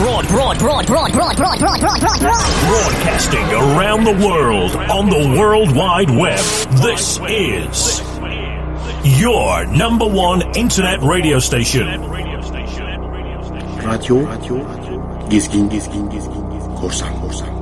broad, broad, broad, broad, broad, broad, broad, broad, broad, broadcasting around the world on the World Wide Web. This is your number one internet radio station. Radio, radio, radio. Gezgin, gezgin, gezgin, gezgin.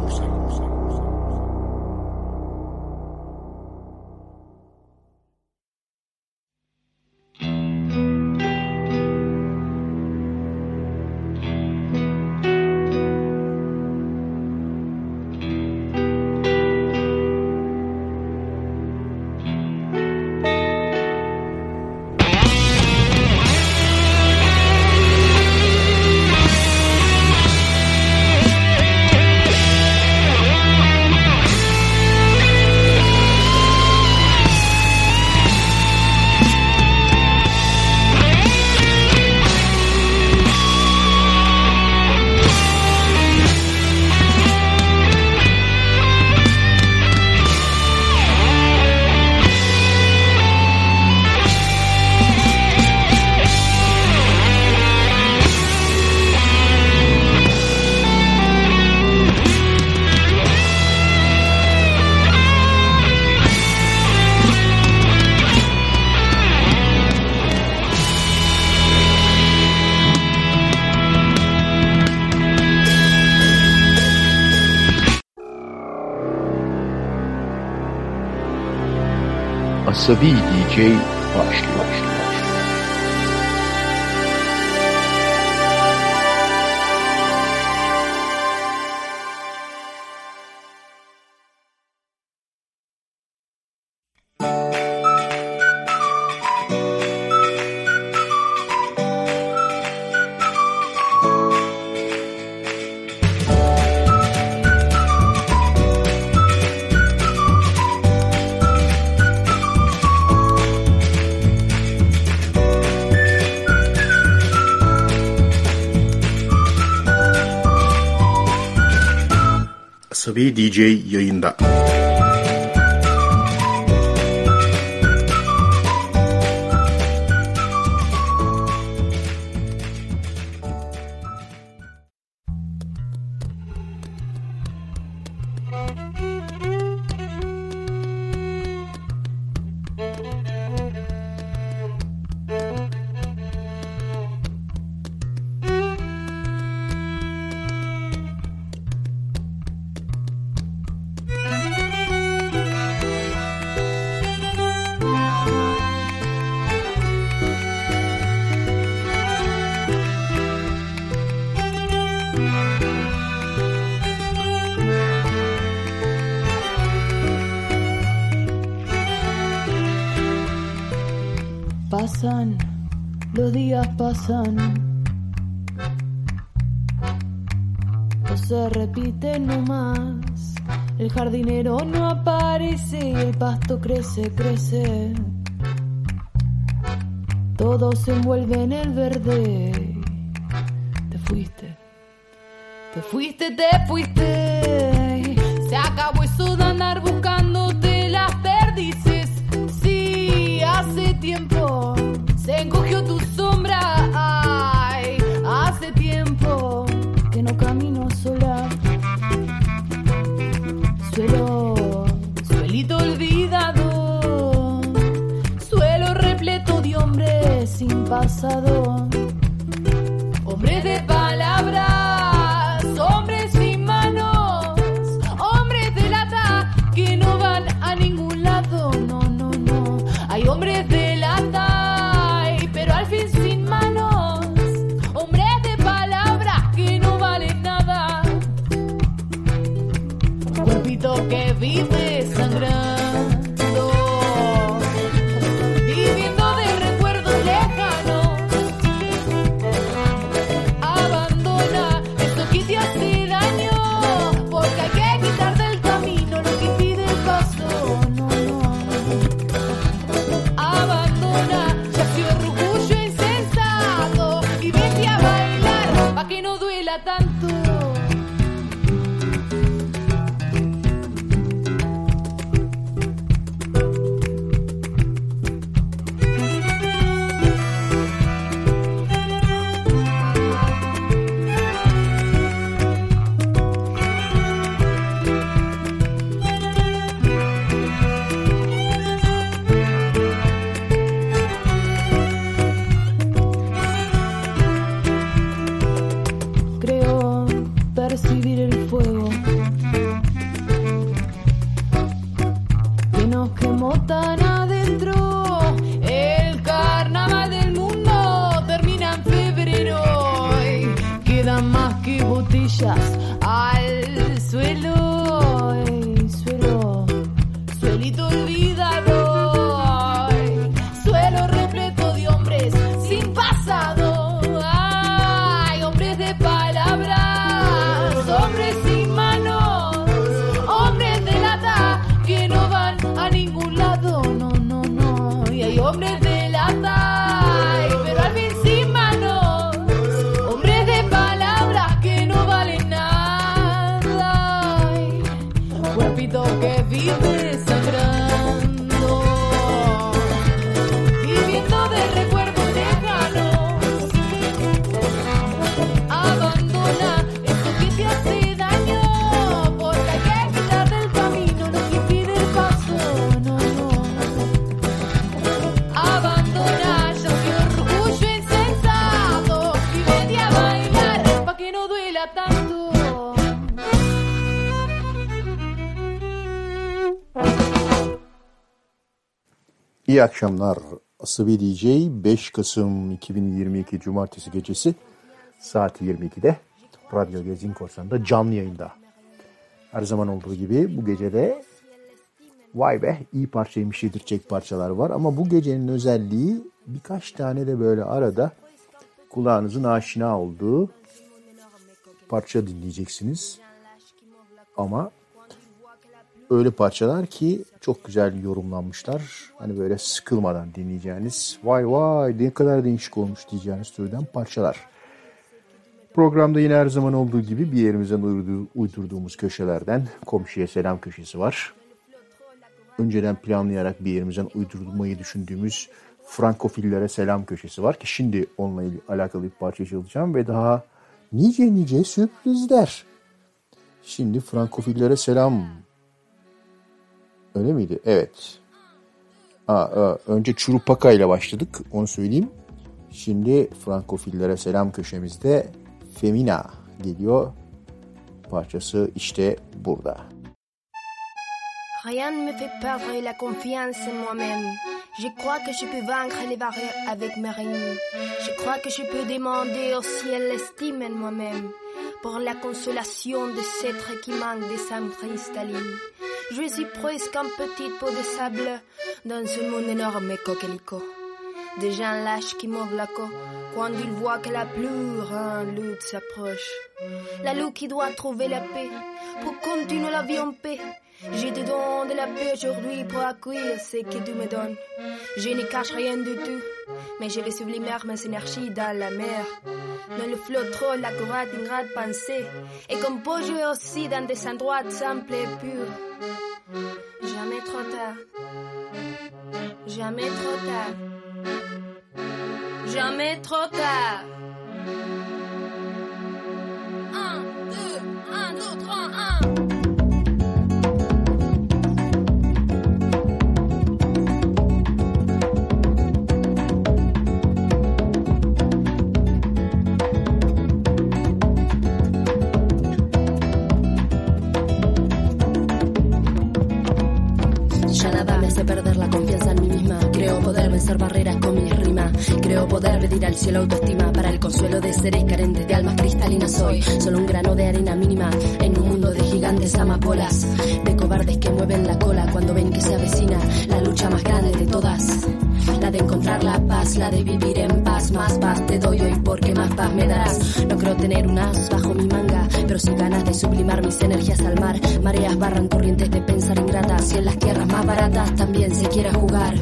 собі і діджей Пашлю. Bey DJ yayında. İyi akşamlar. Asabi DJ 5 Kasım 2022 Cumartesi gecesi saat 22'de Radyo Gezin Korsan'da canlı yayında. Her zaman olduğu gibi bu gecede vay be iyi parçaymış yedirtecek parçalar var ama bu gecenin özelliği birkaç tane de böyle arada kulağınızın aşina olduğu parça dinleyeceksiniz. Ama öyle parçalar ki çok güzel yorumlanmışlar. Hani böyle sıkılmadan dinleyeceğiniz vay vay ne kadar değişik olmuş diyeceğiniz türden parçalar. Programda yine her zaman olduğu gibi bir yerimizden uydu- uydurduğumuz köşelerden komşuya selam köşesi var. Önceden planlayarak bir yerimizden uydurmayı düşündüğümüz Frankofillere selam köşesi var ki şimdi onunla alakalı bir parça çalacağım ve daha nice nice sürprizler. Şimdi Frankofillere selam Öyle miydi? Evet. Aa, aa, önce Çurupaka ile başladık. Onu söyleyeyim. Şimdi Frankofillere selam köşemizde Femina geliyor. Parçası işte burada. Rien ne me fait perdre la confiance en moi-même. Je crois que je peux vaincre les barrières avec mes rimes. Je crois que je peux demander au ciel l'estime en moi-même pour la consolation de cet être qui manque des âmes cristallines. Je suis presque un petit pot de sable dans ce monde énorme coquelicot. Des gens lâches qui mordent la queue quand ils voient que la plus grande lutte s'approche. La loup qui doit trouver la paix pour continuer la vie en paix. Je te donne de la paix aujourd'hui pour accueillir ce que tu me donnes. Je ne cache rien du tout, mais je vais sublimer mes énergies dans la mer. Dans le flot trop la courage d'une grande pensée, et comme pour jouer aussi dans des endroits simples et purs. Jamais trop tard. Jamais trop tard. Jamais trop tard. Un, deux, un, deux, trois, un. Hace perder la confianza en mí misma. Creo poder vencer barreras con. Creo poder pedir al cielo autoestima para el consuelo de seres carentes de almas cristalinas. Soy solo un grano de arena mínima en un mundo de gigantes amapolas. De cobardes que mueven la cola cuando ven que se avecina la lucha más grande de todas. La de encontrar la paz, la de vivir en paz. Más paz te doy hoy porque más paz me darás. No creo tener un as bajo mi manga, pero sí ganas de sublimar mis energías al mar. Mareas barran corrientes de pensar ingratas y en las tierras más baratas también se quiera jugar.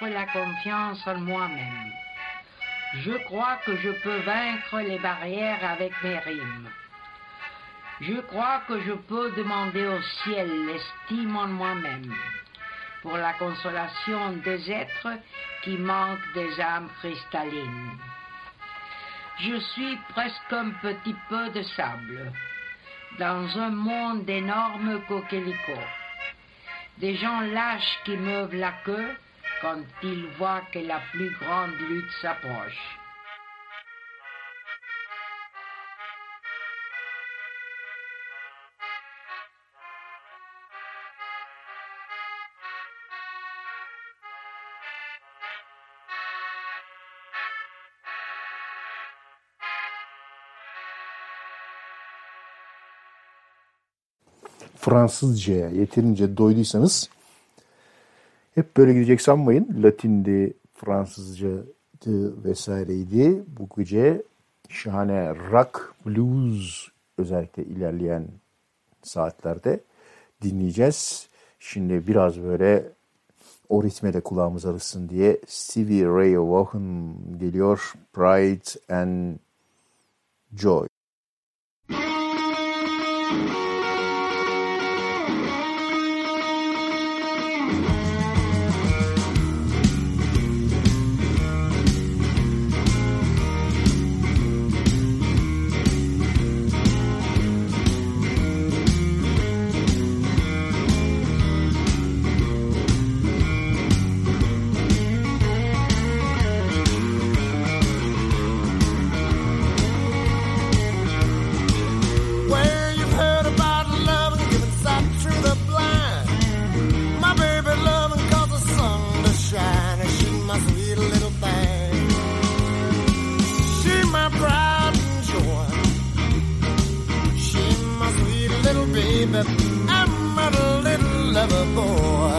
la confiance en moi-même. Je crois que je peux vaincre les barrières avec mes rimes. Je crois que je peux demander au ciel l'estime en moi-même pour la consolation des êtres qui manquent des âmes cristallines. Je suis presque un petit peu de sable dans un monde d'énormes coquelicots. Des gens lâches qui meuvent la queue quand il voit que la plus grande lutte s'approche. Fransızcaya yeterince doyduysanız hep böyle gidecek sanmayın. Latindi, Fransızcaydı vesaireydi. Bu gece şahane rock, blues özellikle ilerleyen saatlerde dinleyeceğiz. Şimdi biraz böyle o ritme de kulağımız alışsın diye Stevie Ray Vaughan geliyor. Pride and Joy. boy.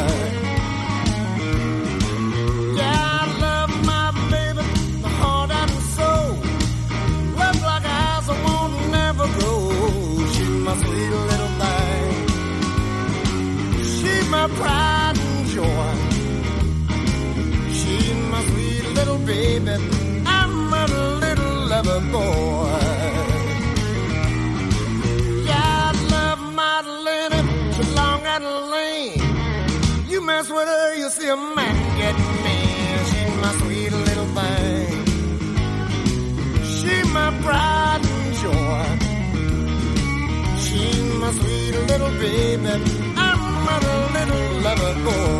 I'm a little lover boy.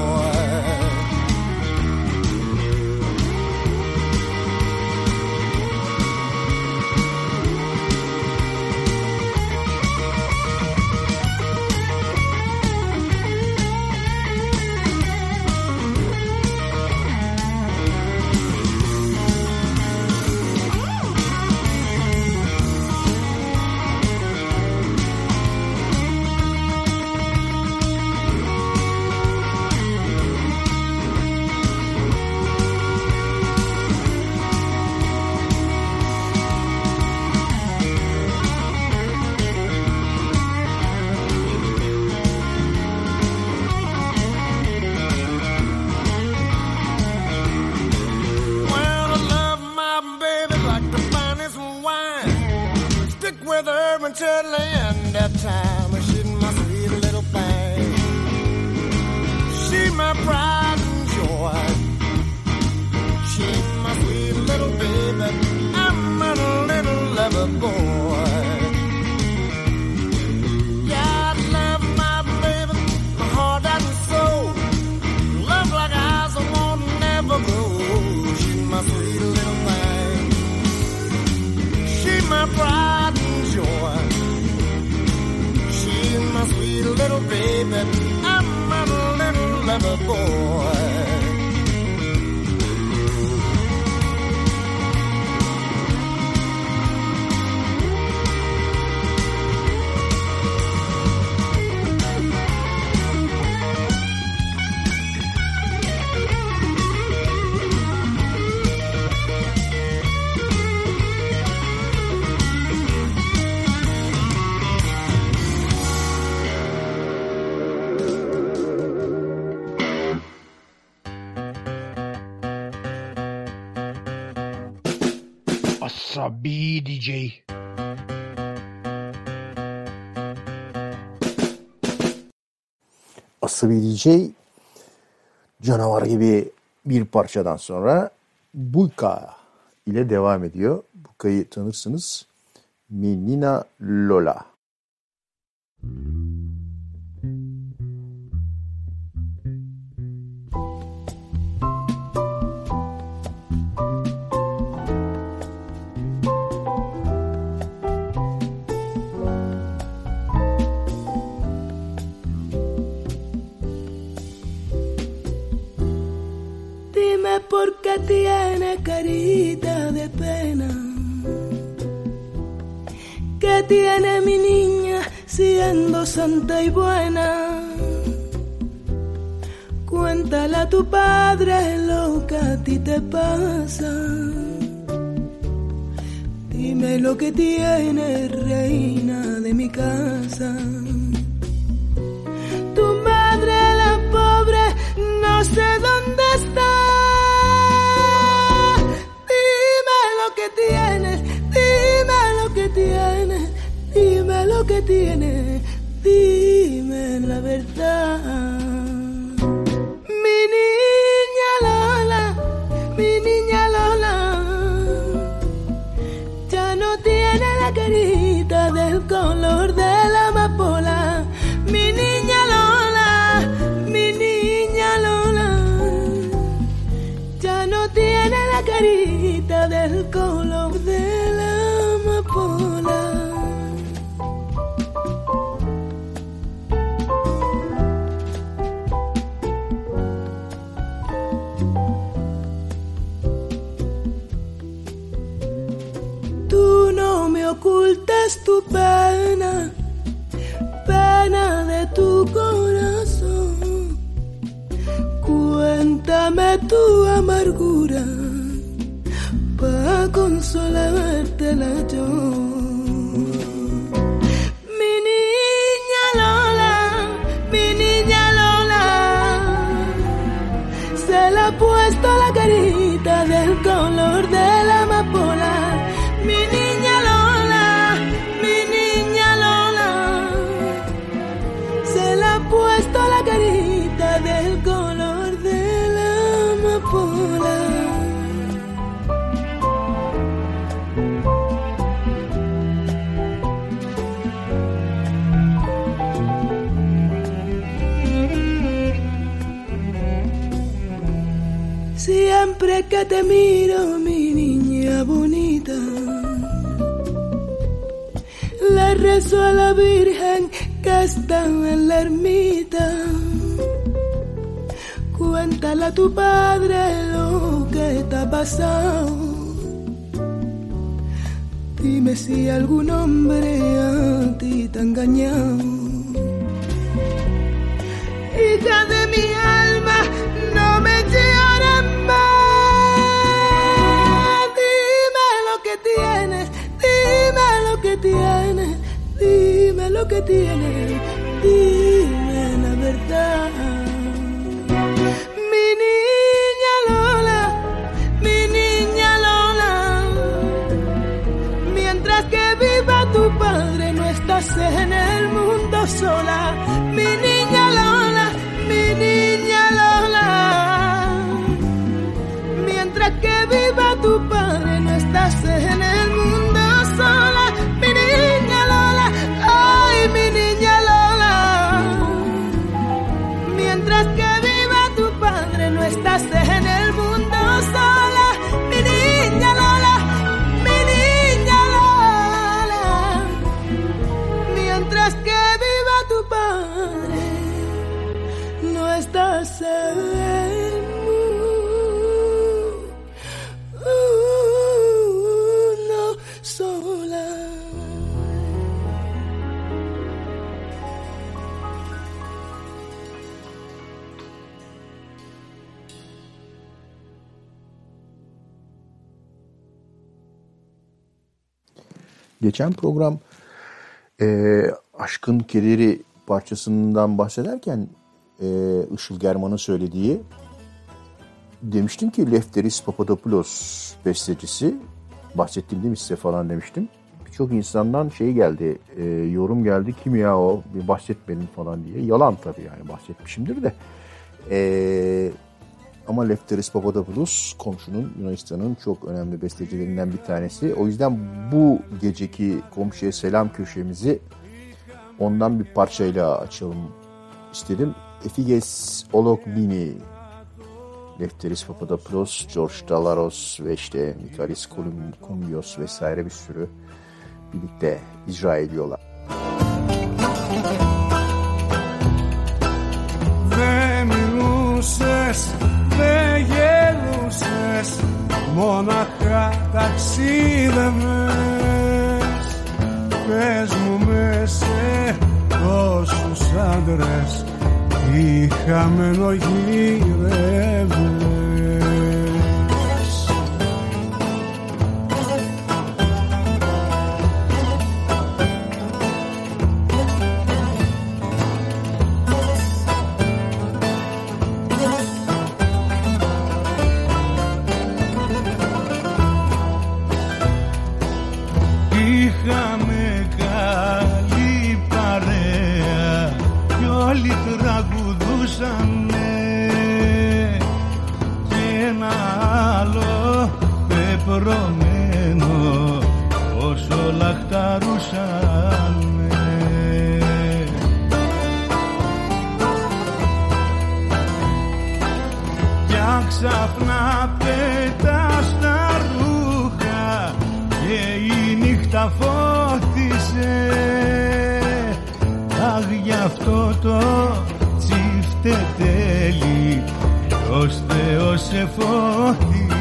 DJ canavar gibi bir parçadan sonra Buka ile devam ediyor. Buka'yı tanırsınız. Menina Lola. Dime por qué tiene carita de pena. ¿Qué tiene mi niña siendo santa y buena? Cuéntale a tu padre lo que a ti te pasa. Dime lo que tiene reina de mi casa. Tu madre, la pobre, no sé dónde está. Que tienes, dime lo que tienes, dime lo que tienes, dime la verdad. Mi niña Lola, mi niña Lola, ya no tiene la carita del color de la amapola. Mi niña Lola, mi niña Lola, ya no tiene la carita del color de la amapola. Tú no me ocultas tu pena, pena de tu corazón. Cuéntame tu amargura para consolártela yo. Que te miro, mi niña bonita, le rezo a la Virgen que está en la ermita. Cuéntale a tu padre lo que te ha pasado. Dime si algún hombre a ti te ha engañado. De tienes, dime lo que tienes, dime la verdad. Geçen program e, Aşkın Kederi parçasından bahsederken e, Işıl German'ın söylediği demiştim ki Lefteris Papadopoulos bestecisi bahsettim değil mi size falan demiştim. Birçok insandan şey geldi, e, yorum geldi kim ya o bir bahsetmedin falan diye. Yalan tabii yani bahsetmişimdir de. E, ama Lefteris Papadopoulos komşunun Yunanistan'ın çok önemli bestecilerinden bir tanesi. O yüzden bu geceki komşuya selam köşemizi ondan bir parçayla açalım istedim. Efiges Olokmini, Lefteris Papadopoulos, George Dalaros ve işte Mikaris Koumyos vesaire bir sürü birlikte icra ediyorlar. Δεν μιλούσες, δεν γελούσες Μόναχα ταξίδευες. Πες μου μες σε τόσους άντρες Τι χαμένο πεπρωμένο όσο λαχταρούσανε Κι ξαφνά πέτας τα ρούχα και η νύχτα φώτισε Αχ γι' αυτό το τσιφτετέλι ως Θεός σε φώτισε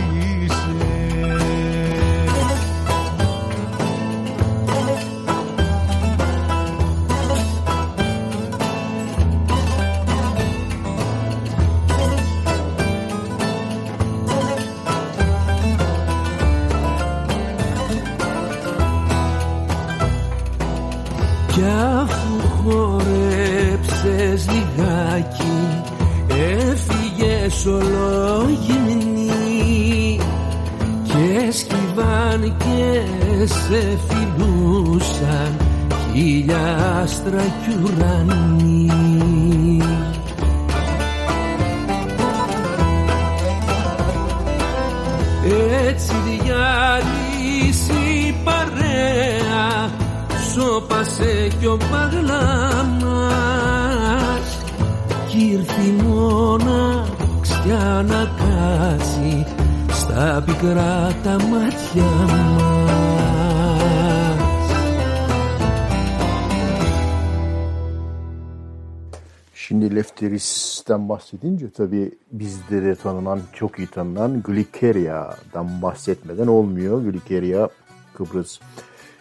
Şimdi Lefteris'ten bahsedince tabii bizde de tanınan, çok iyi tanınan Glyceria'dan bahsetmeden olmuyor. Glyceria, Kıbrıs,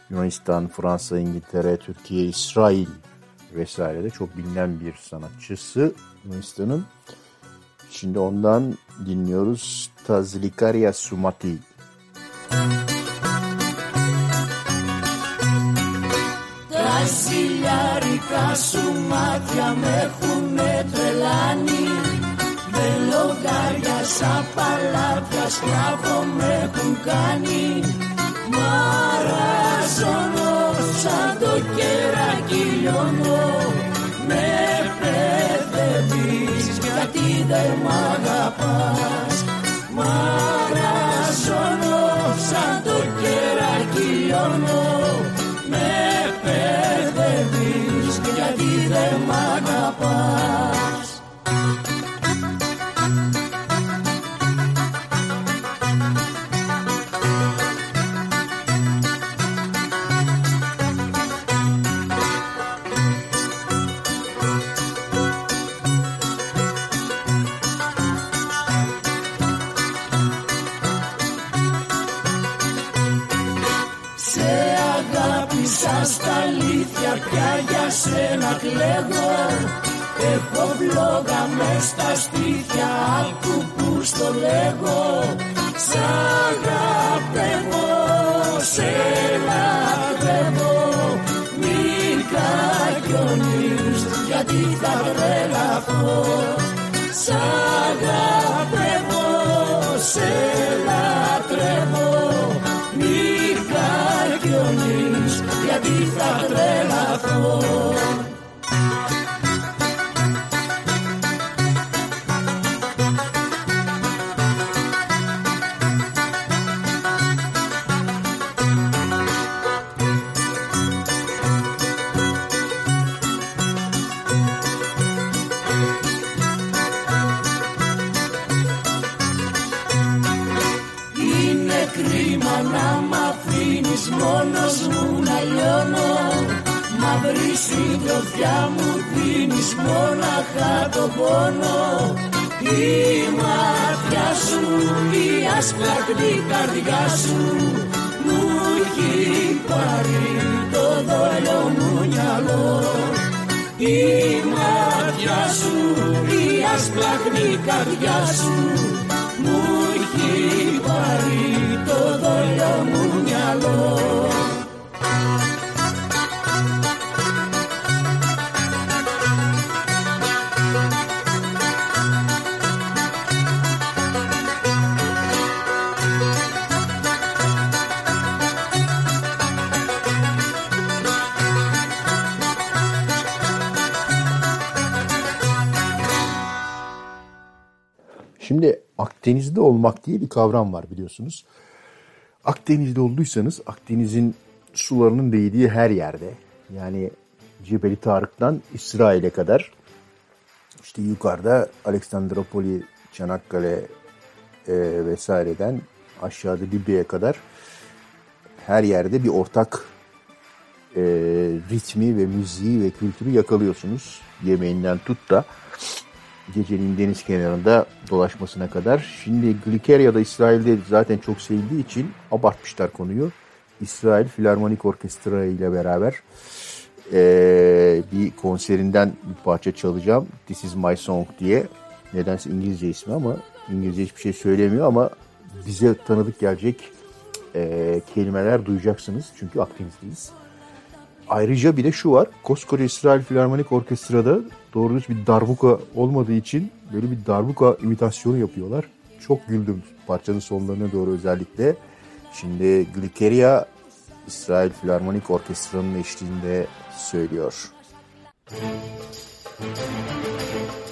Yunanistan, Fransa, İngiltere, Türkiye, İsrail vesairede çok bilinen bir sanatçısı Yunanistan'ın. Şimdi ondan dinliyoruz Tazlikaria Sumati. Τα ζηλιάρικα σου μάτια με έχουνε τρελάνει. Με λογάρια σαν παλάτια σκλάβο με έχουν κάνει. Μαραζώνω σαν το κεράκι λιώνω. Με παιδεύεις γιατί δεν μ' αγαπάς. Μαραζώνω αλήθεια πια για σένα κλαίγω Έχω βλόγα μες στα στήθια άκου που στο λέγω. Σ' αγαπεύω, σε λατρεύω Μην κακιονείς γιατί θα τρελαθώ. Σ' αγαπεύω, σε λατρεύω quizás de la flor. Μαύρη συντροφιά μου δίνεις μόναχα το πόνο. Η μάτια σου, η ασπρακτή καρδιά σου. Μου έχει πάρει το δόλιο μου μυαλό. Η μάτια σου, η ασπρακτή καρδιά σου. Μου έχει πάρει το δόλιο μου μυαλό Şimdi Akdeniz'de olmak diye bir kavram var biliyorsunuz. Akdeniz'de olduysanız Akdeniz'in sularının değdiği her yerde yani Cebeli Tarık'tan İsrail'e kadar işte yukarıda Aleksandropoli, Çanakkale e, vesaireden aşağıda Libya'ya kadar her yerde bir ortak e, ritmi ve müziği ve kültürü yakalıyorsunuz. Yemeğinden tut da gecenin deniz kenarında dolaşmasına kadar. Şimdi Glikerya'da İsrail'de zaten çok sevildiği için abartmışlar konuyu. İsrail Filarmonik Orkestra ile beraber eee, bir konserinden bir parça çalacağım. This is my song diye. Nedense İngilizce ismi ama İngilizce hiçbir şey söylemiyor ama bize tanıdık gelecek eee, kelimeler duyacaksınız. Çünkü Akdeniz'deyiz. Ayrıca bir de şu var. Koskoca İsrail Filarmonik Orkestra'da doğru düz bir darbuka olmadığı için böyle bir darbuka imitasyonu yapıyorlar. Çok güldüm parçanın sonlarına doğru özellikle. Şimdi Glikeria İsrail Filarmonik Orkestra'nın eşliğinde söylüyor. Το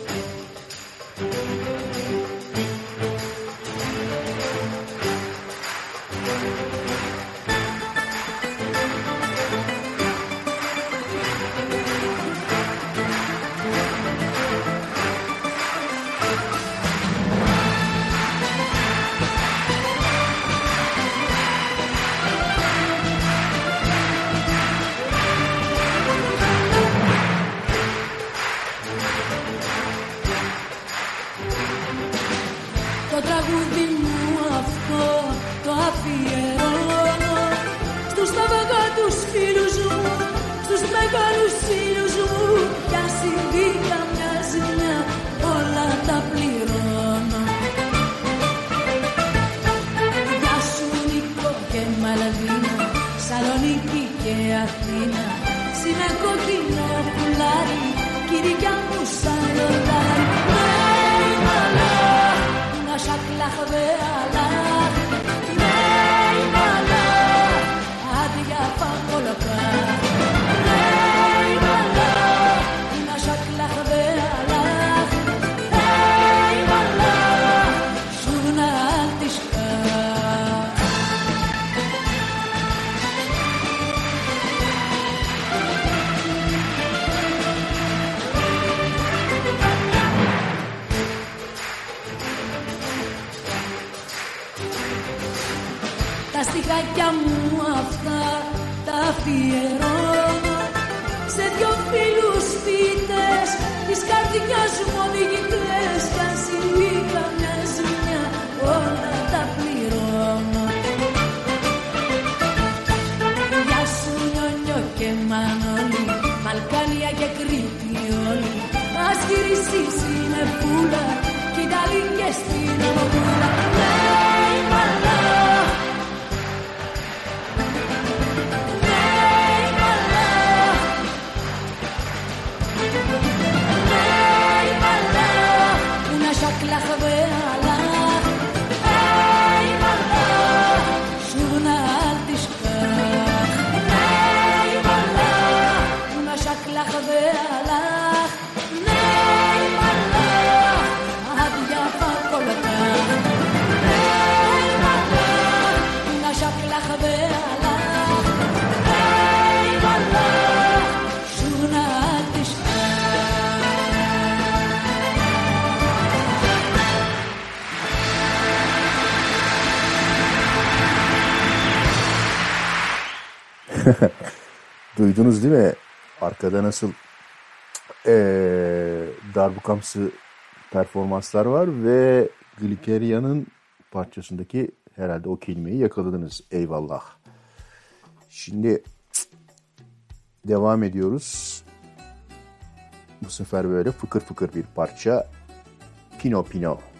Κούλα, και στην αγωγή. Duydunuz değil mi? Arkada nasıl ee, darbukamsı performanslar var ve Glikeria'nın parçasındaki herhalde o kelimeyi yakaladınız. Eyvallah. Şimdi devam ediyoruz. Bu sefer böyle fıkır fıkır bir parça. Pino Pino. Pino.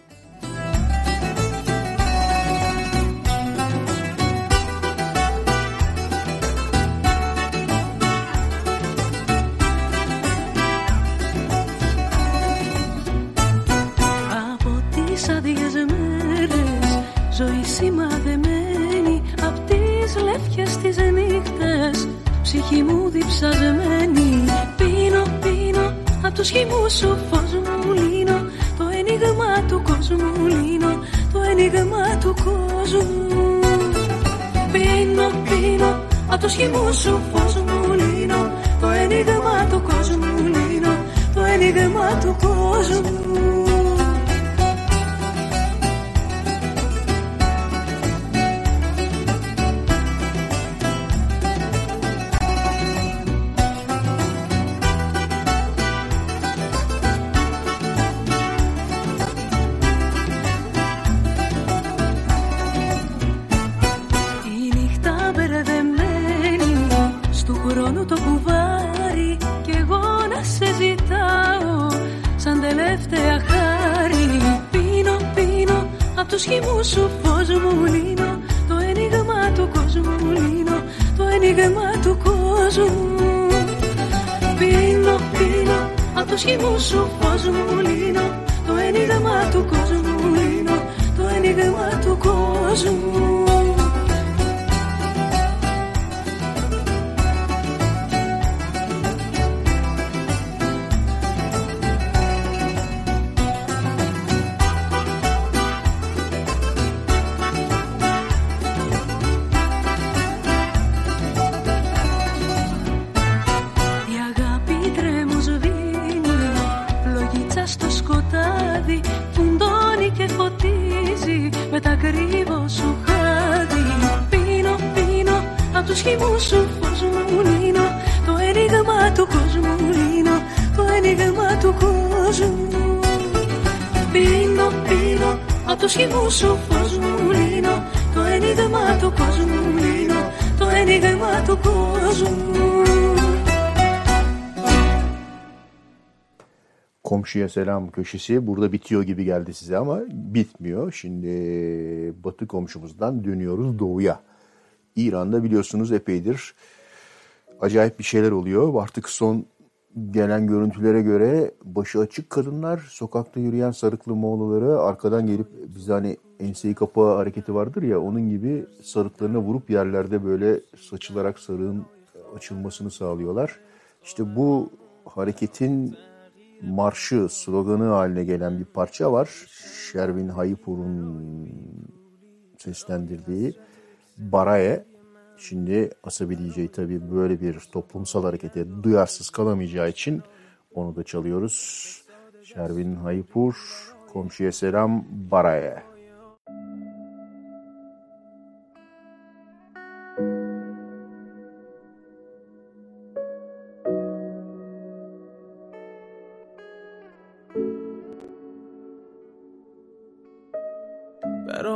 Ψυχή μου διψασμένη. Πίνω, πίνω Απ' το σχήμου σου φως μου λύνω. Το ένιγμα του κόσμου λύνω Το ένιγμα του κόσμου. Πίνω, πίνω Απ' το σχήμου σου φως μου λύνω. Το ένιγμα του κόσμου λύνω Το ένιγμα του κόσμου selam köşesi burada bitiyor gibi geldi size ama bitmiyor. Şimdi batı komşumuzdan dönüyoruz doğuya. İran'da biliyorsunuz epeydir acayip bir şeyler oluyor. Artık son gelen görüntülere göre başı açık kadınlar, sokakta yürüyen sarıklı Moğolları arkadan gelip bize hani enseyi kapağı hareketi vardır ya onun gibi sarıklarına vurup yerlerde böyle saçılarak sarığın açılmasını sağlıyorlar. İşte bu hareketin marşı, sloganı haline gelen bir parça var. Şervin Hayipur'un seslendirdiği Baraye. Şimdi Asabi DJ tabii böyle bir toplumsal harekete duyarsız kalamayacağı için onu da çalıyoruz. Şervin Hayipur, komşuya selam Baraye.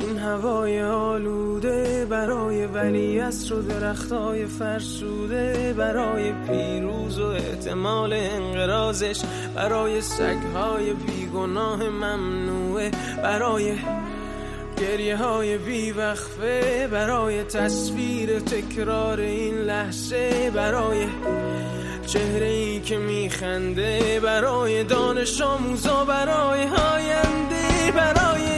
این هوای آلوده برای ولی و درختای فرسوده برای پیروز و احتمال انقرازش برای سگهای بیگناه ممنوعه برای گریه های بیوقفه برای تصویر تکرار این لحظه برای چهره ای که میخنده برای دانش آموزا برای آینده برای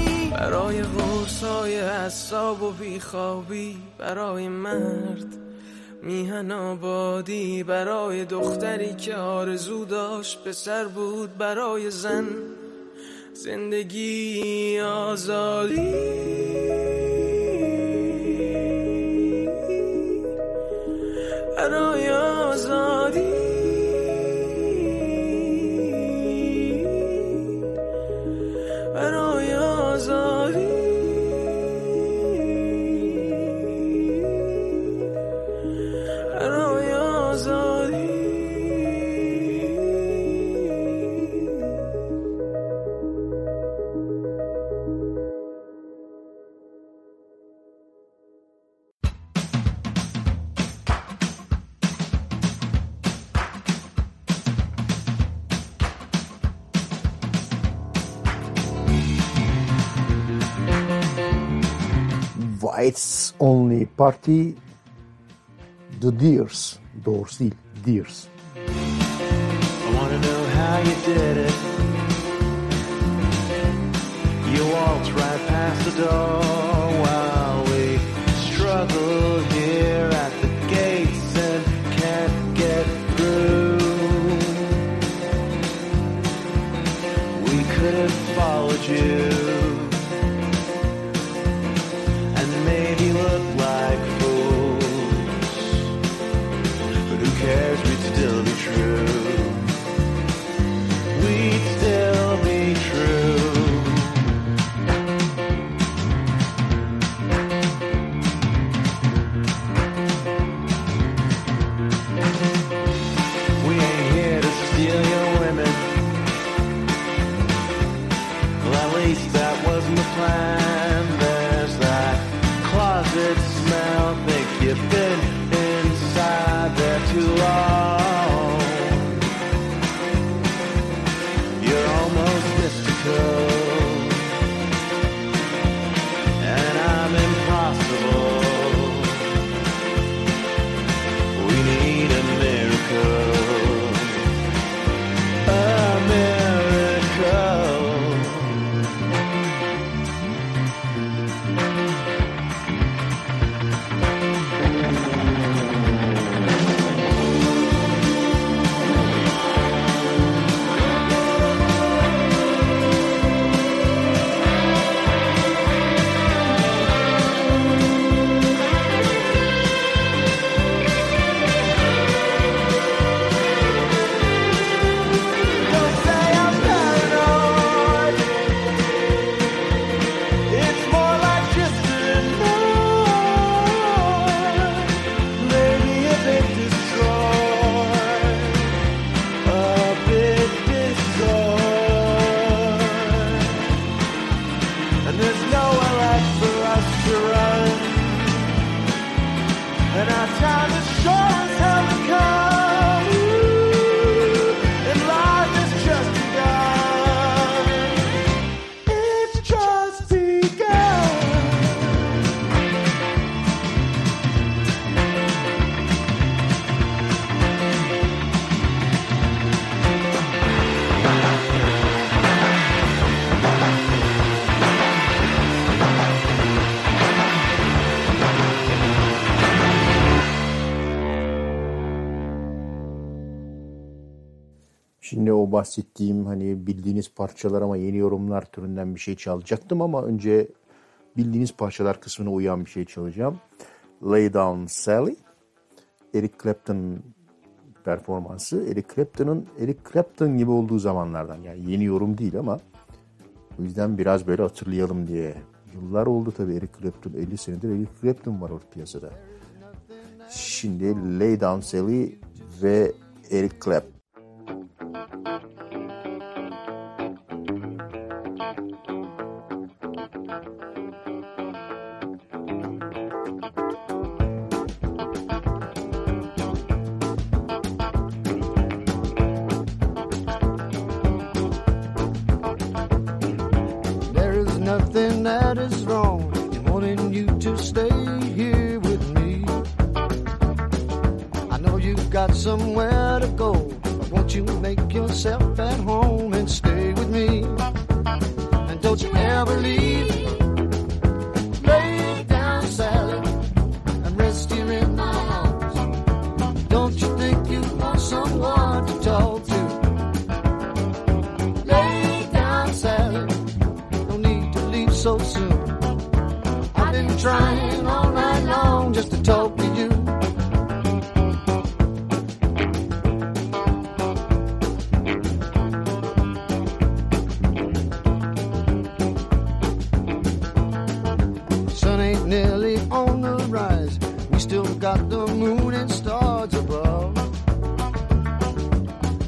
برای غرصای حساب و بیخوابی برای مرد میهن آبادی برای دختری که آرزو داشت پسر بود برای زن زندگی آزادی. برای آزادی. nazari Whites Only Party The Dears. Doors değil, Dears. I wanna know how you did it. You walked right past the door while we here at the gates and can't get through. We could have followed you Bahsettiğim hani bildiğiniz parçalar ama yeni yorumlar türünden bir şey çalacaktım ama önce bildiğiniz parçalar kısmına uyan bir şey çalacağım. Lay Down Sally. Eric Clapton performansı. Eric Clapton'ın Eric Clapton gibi olduğu zamanlardan yani yeni yorum değil ama o yüzden biraz böyle hatırlayalım diye. Yıllar oldu tabii Eric Clapton 50 senedir Eric Clapton var orta piyasada. Şimdi Lay Down Sally ve Eric Clapton. There is nothing that is wrong in wanting you to stay here with me. I know you've got somewhere to go, you make yourself at home and stay with me. And don't you ever leave. Nearly on the rise. We still got the moon and stars above.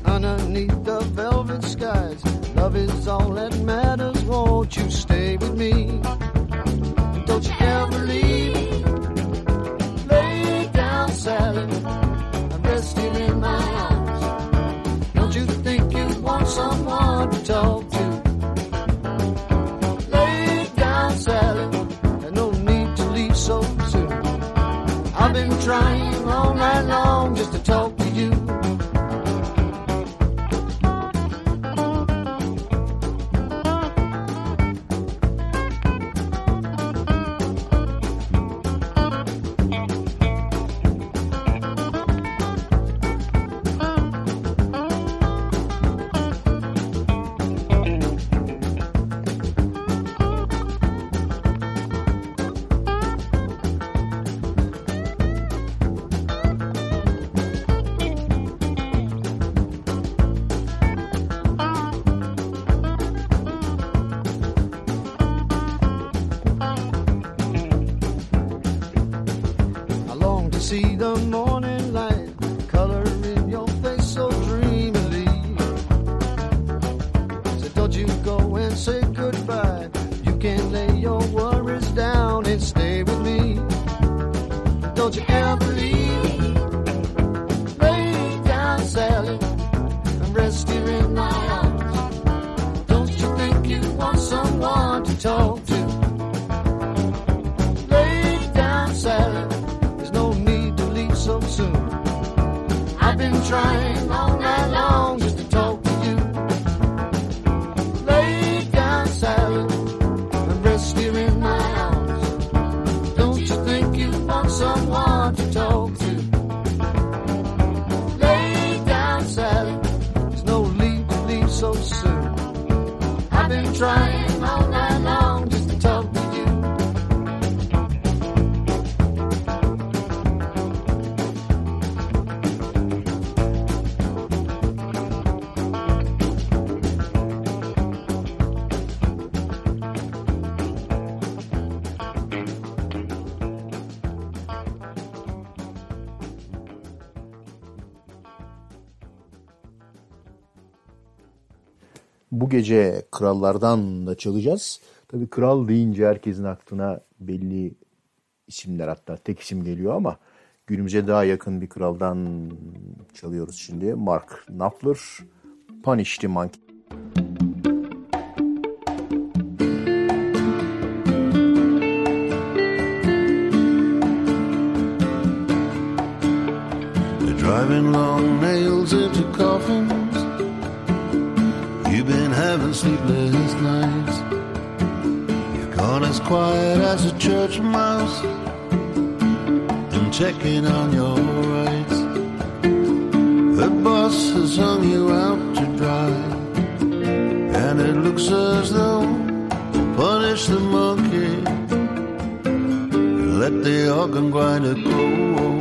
Underneath the velvet skies, love is all that matters. Won't you stay with me? Don't you ever leave. Lay down, Sally. I'm resting in my arms. Don't you think you want someone to talk trying all night long just to talk gece krallardan da çalacağız. Tabii kral deyince herkesin aklına belli isimler hatta tek isim geliyor ama günümüze daha yakın bir kraldan çalıyoruz şimdi. Mark Knopfler, Punish the Monkey. As quiet as a church mouse and checking on your rights. The boss has hung you out to dry, and it looks as though punish the monkey, let the organ grinder go.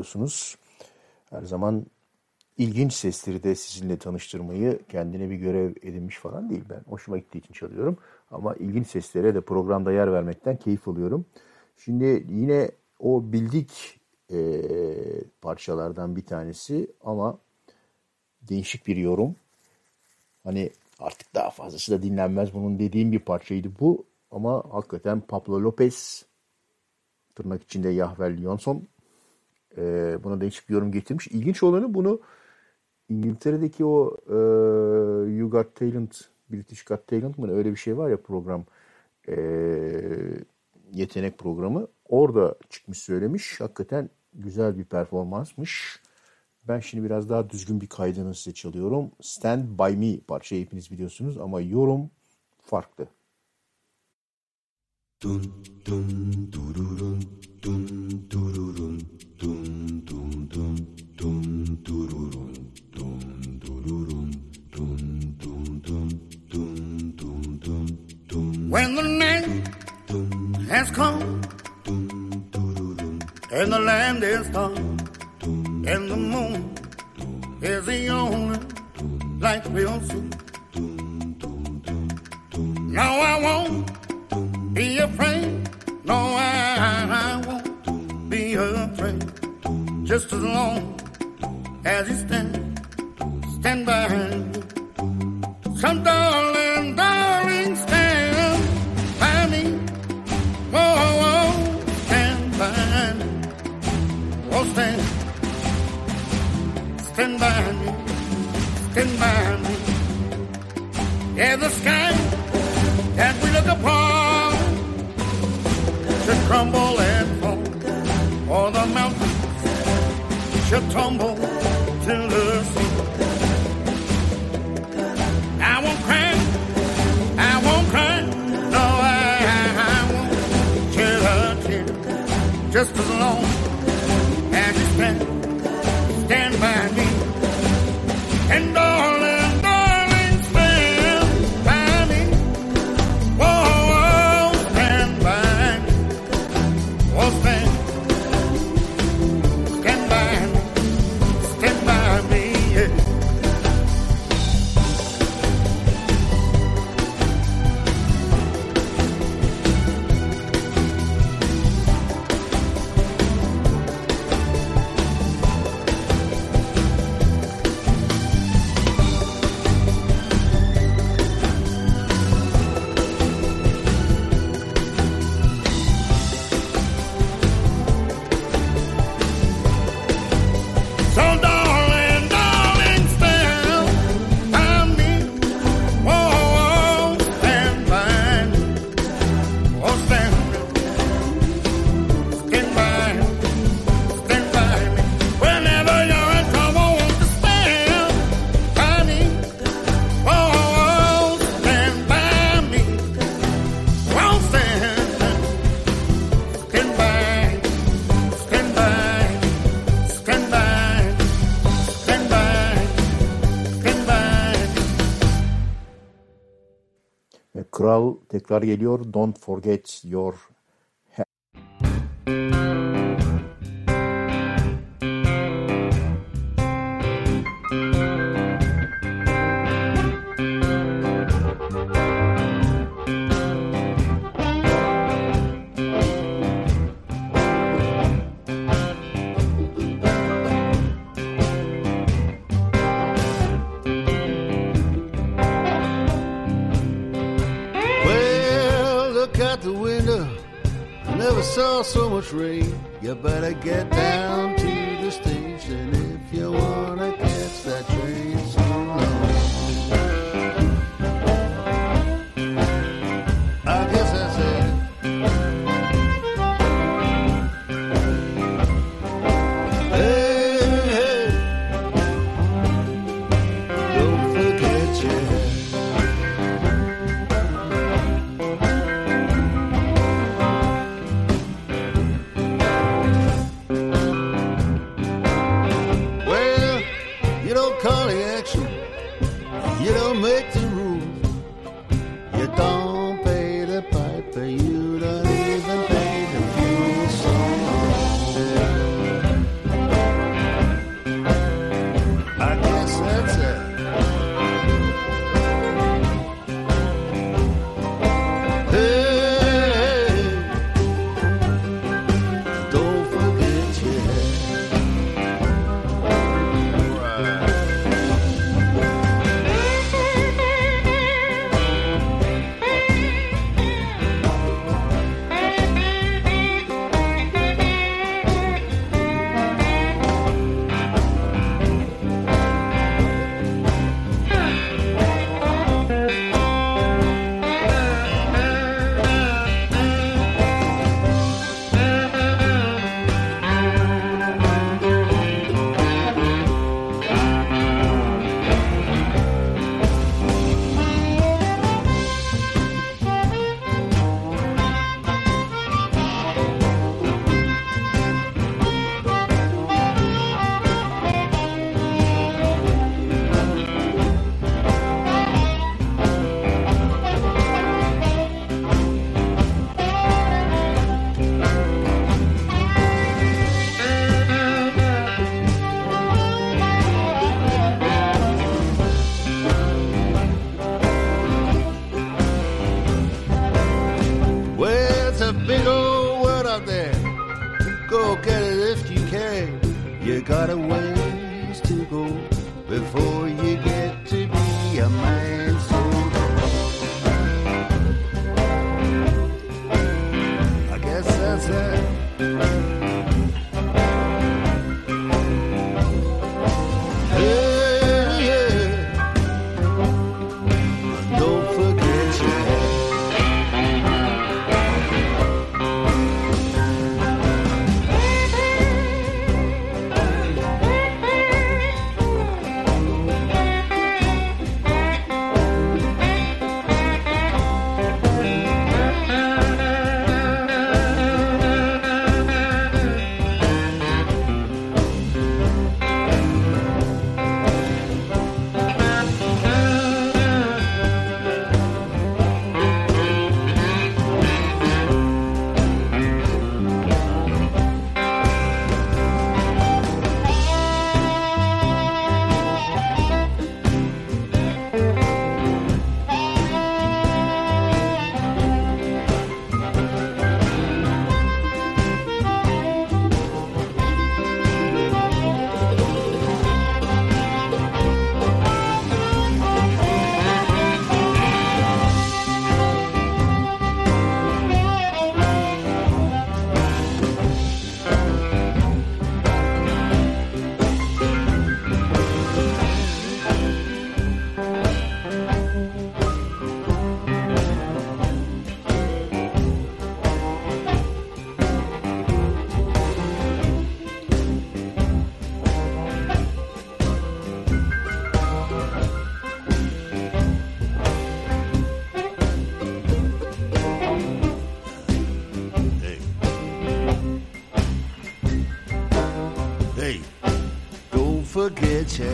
Biliyorsunuz her zaman ilginç sesleri de sizinle tanıştırmayı kendine bir görev edinmiş falan değil. Ben hoşuma gittiği için çalıyorum. Ama ilginç seslere de programda yer vermekten keyif alıyorum. Şimdi yine o bildik eee, parçalardan bir tanesi ama değişik bir yorum. Hani artık daha fazlası da dinlenmez bunun dediğim bir parçaydı bu. Ama hakikaten Pablo Lopez tırnak içinde Yahvel Johnson e, buna değişik bir yorum getirmiş. İlginç olanı bunu İngiltere'deki o e, You Got Talent, British Got Talent mı öyle bir şey var ya program e, yetenek programı. Orada çıkmış söylemiş. Hakikaten güzel bir performansmış. Ben şimdi biraz daha düzgün bir kaydını size çalıyorum. Stand By Me parçayı hepiniz biliyorsunuz ama yorum farklı. Dun dun dururun dun dururun When the night has come and the land is dark and the moon is the only light we'll see. Now I won't be afraid. No, I, I won't be afraid. Just as long as you stand, stand by me. Some darling, darling, stand by me. Whoa, whoa, whoa, stand by me. Oh, stand, stand by me, stand by me. Yeah, the sky that we look upon should crumble and or the mountains should tumble to the sea. I won't cry, I won't cry, no, I, I won't shed a tear, just as long as you stand, stand by tekrar geliyor. Don't forget your got a All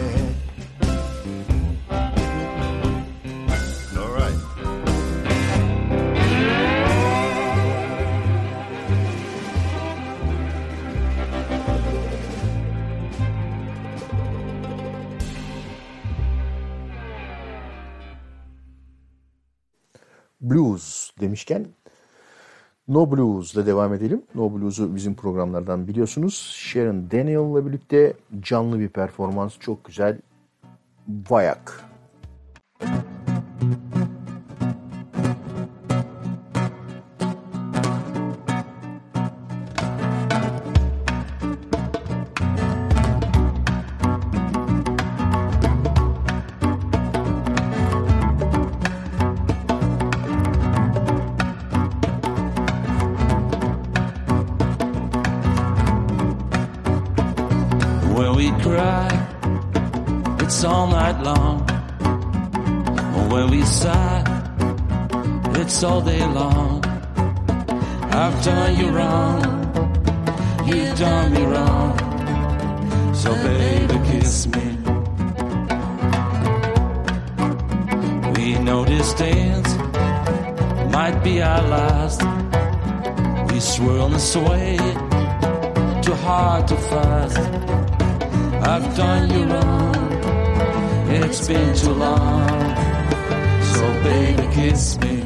right. Blues No Blues'la devam edelim. No Blues'u bizim programlardan biliyorsunuz. Sharon Daniel'la birlikte canlı bir performans. Çok güzel. Vayak. When sway, too hard to fast. I've done you wrong. It's been too long. So baby, kiss me.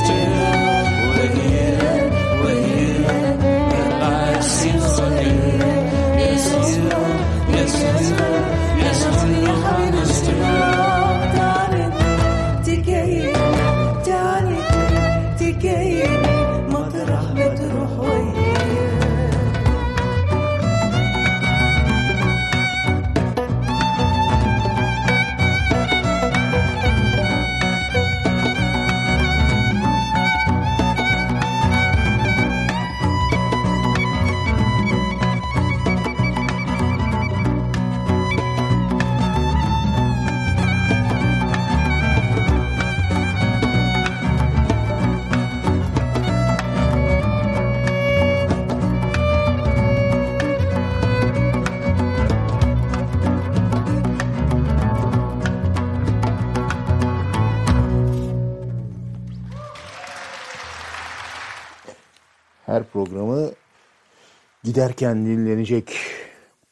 giderken dinlenecek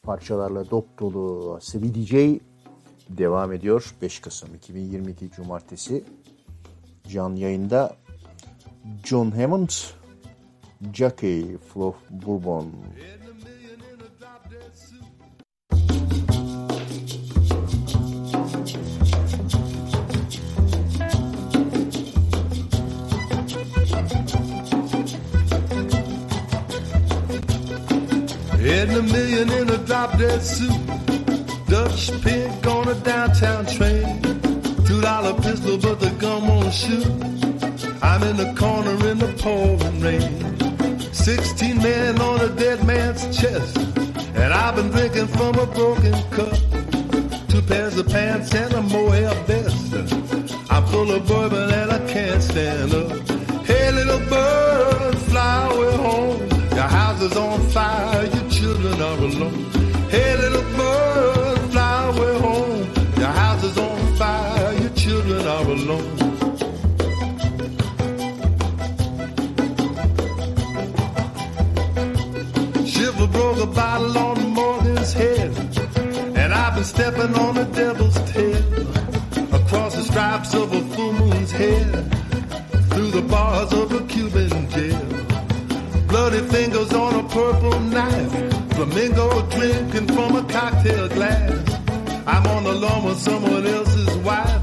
parçalarla dop dolu Asabi DJ devam ediyor. 5 Kasım 2022 Cumartesi can yayında John Hammond, Jackie Fluff Bourbon. Edna Million in a drop dead suit. Dutch Pink on a downtown train. Two dollar pistol, but the gun won't shoot. I'm in the corner in the pouring rain. Sixteen men on a dead man's chest. And I've been drinking from a broken cup. Two pairs of pants and a mohair vest. I'm full of bourbon and I can't stand up. Hey, little bird, fly away home. Your house is on fire, children are alone. Hey, little bird, fly away home. Your house is on fire, your children are alone. Schiffer broke a bottle on Morgan's head. And I've been stepping on the devil's tail. Across the stripes of a full moon's head. Through the bars of a Cuban jail. Bloody fingers on a purple knife. Flamingo drinking from a cocktail glass. I'm on the lawn with someone else's wife.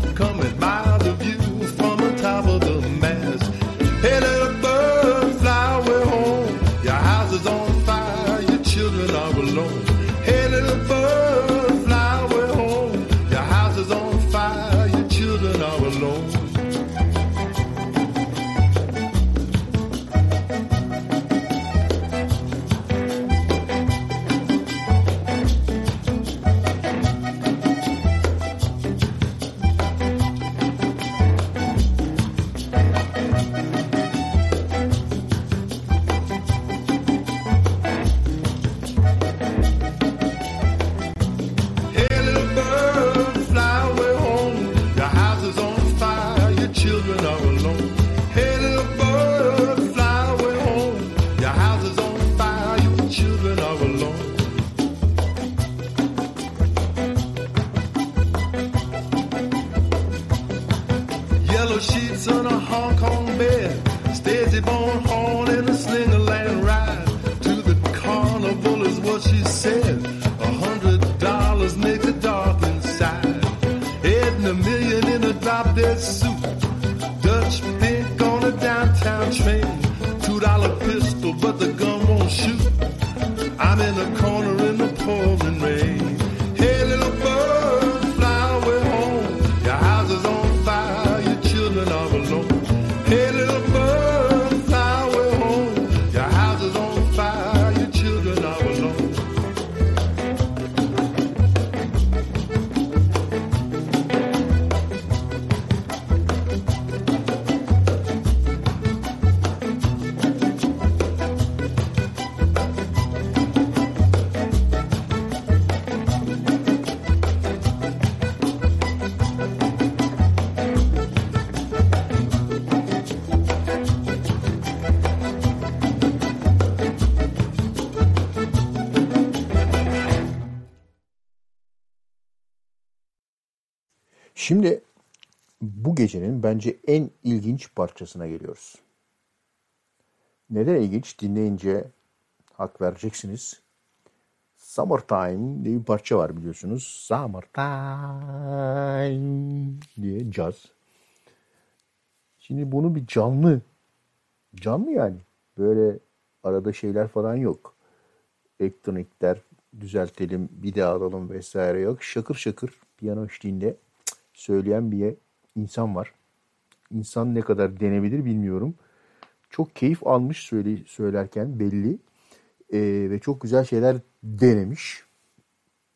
Şimdi bu gecenin bence en ilginç parçasına geliyoruz. Neden ilginç? Dinleyince hak vereceksiniz. Summertime diye bir parça var biliyorsunuz. Summertime diye caz. Şimdi bunu bir canlı, canlı yani. Böyle arada şeyler falan yok. Elektronikler düzeltelim, bir daha alalım vesaire yok. Şakır şakır piyano eşliğinde söyleyen bir insan var. İnsan ne kadar denebilir bilmiyorum. Çok keyif almış söyle, söylerken belli. Ee, ve çok güzel şeyler denemiş.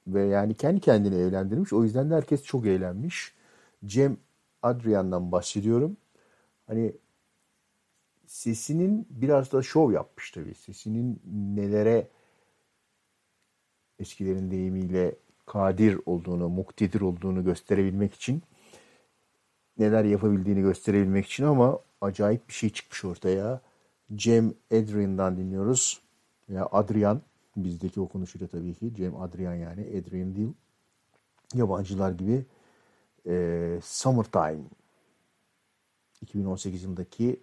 Ve yani kendi kendine evlendirmiş. O yüzden de herkes çok eğlenmiş. Cem Adrian'dan bahsediyorum. Hani sesinin biraz da şov yapmış tabii. Sesinin nelere eskilerin deyimiyle kadir olduğunu, muktedir olduğunu gösterebilmek için neler yapabildiğini gösterebilmek için ama acayip bir şey çıkmış ortaya. Cem Adrian'dan dinliyoruz. Ya Adrian bizdeki okunuşuyla tabii ki. Cem Adrian yani. Adrian değil. Yabancılar gibi e, Summertime 2018 yılındaki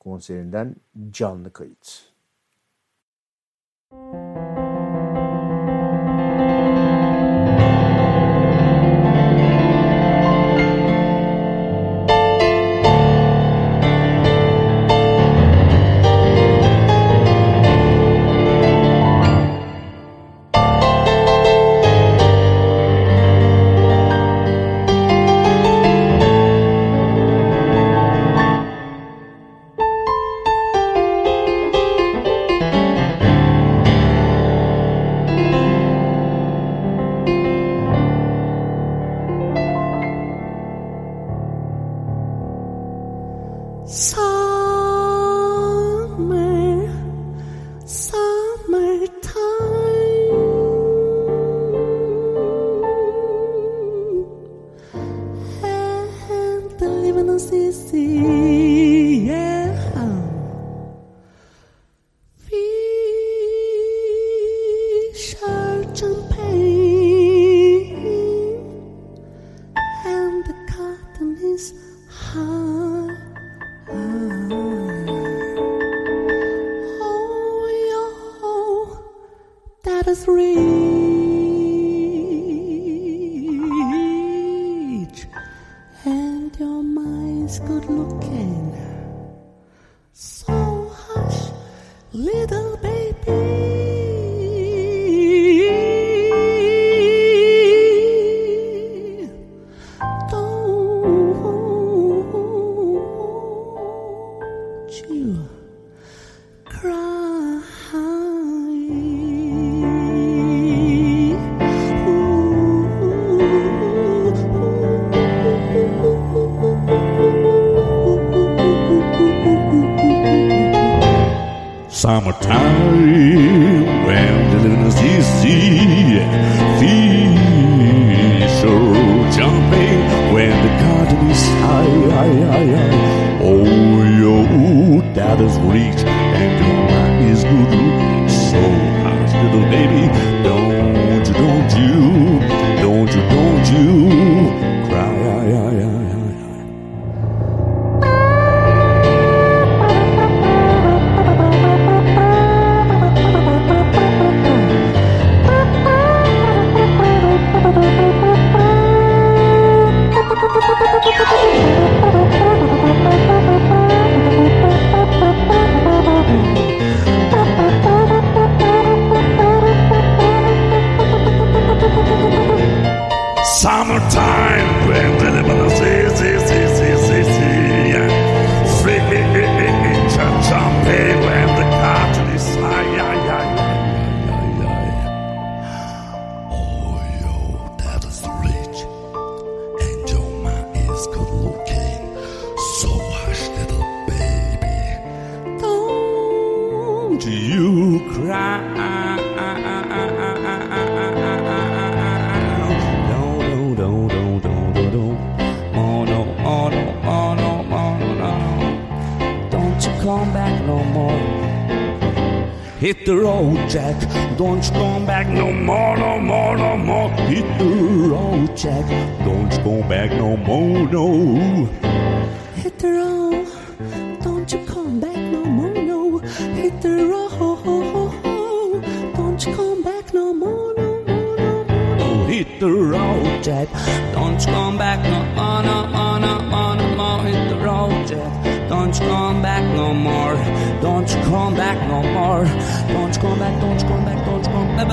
konserinden canlı kayıt. Thank Don't you cry. No, no, no, no, no, no. Oh, no, oh, no, oh, no, oh, no, no. Don't you come back no more. Hit the road, Jack. Don't you come back no more, no more, no more. Hit the road, Jack. Don't you come back no more, no. Hit the road, the road, Jack. Don't you come back no more, no more, no more, no more. Hit the road, Jack. Don't you come back no more. Don't you come back no more. Don't you come back, don't you come back, don't you come back.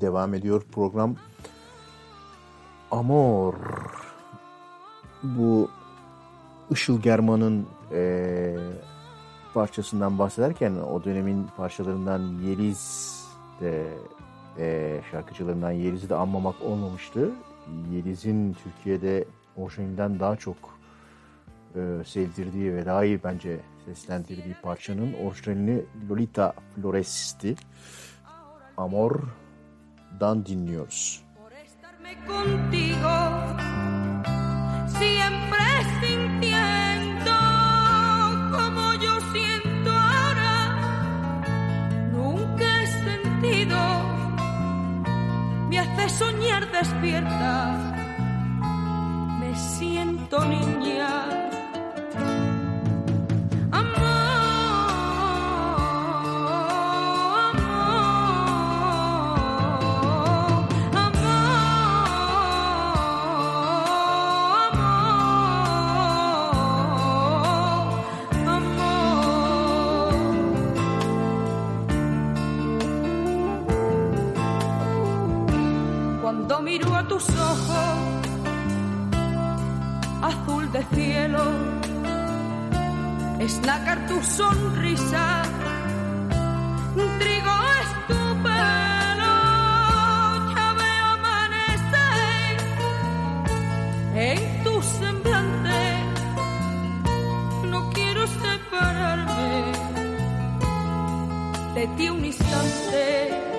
Devam ediyor program. Amor. Bu Işıl German'ın eee, parçasından bahsederken o dönemin parçalarından Yeliz de eee, şarkıcılarından Yeliz'i de anmamak olmamıştı. Yeliz'in Türkiye'de orijinalinden daha çok eee, sevdirdiği ve daha iyi bence seslendirdiği parçanın orijinalini Lolita Flores'ti. dan dinliyoruz. siempre sintiendo como yo siento ahora. Nunca he sentido, me hace soñar despierta, me siento niña. Miro a tus ojos, azul de cielo, es nácar tu sonrisa, trigo es tu pelo, ya veo amanecer en tu semblante, no quiero separarme de ti un instante.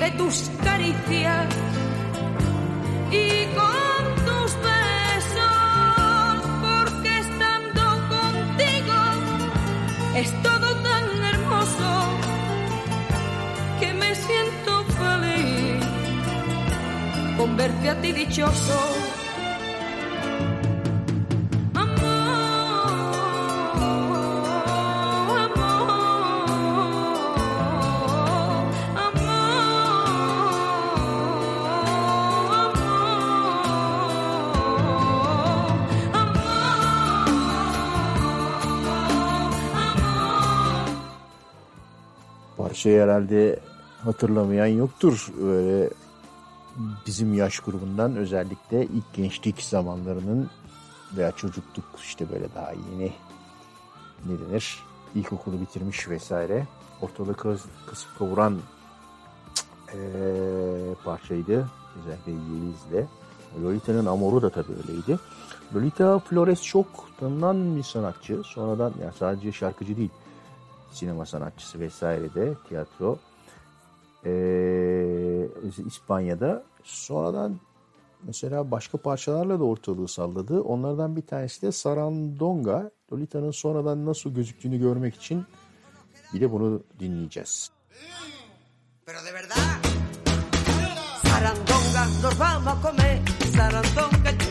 De tus caricias y con tus besos. Porque estando contigo es todo tan hermoso que me siento feliz con verte a ti dichoso. Parçayı herhalde hatırlamayan yoktur. Böyle bizim yaş grubundan özellikle ilk gençlik zamanlarının veya çocukluk işte böyle daha yeni ne denir ilkokulu bitirmiş vesaire ortalığı kız, kısıp kavuran eee, parçaydı. Özellikle Yeliz'le. Lolita'nın Amor'u da tabii öyleydi. Lolita Flores çok tanınan bir sanatçı. Sonradan yani sadece şarkıcı değil sinema sanatçısı vesaire de tiyatro. Ee, İspanya'da sonradan mesela başka parçalarla da ortalığı salladı. Onlardan bir tanesi de Sarandonga. Lolita'nın sonradan nasıl gözüktüğünü görmek için bir de bunu dinleyeceğiz. Sarandonga, nos vamos a comer. Sarandonga,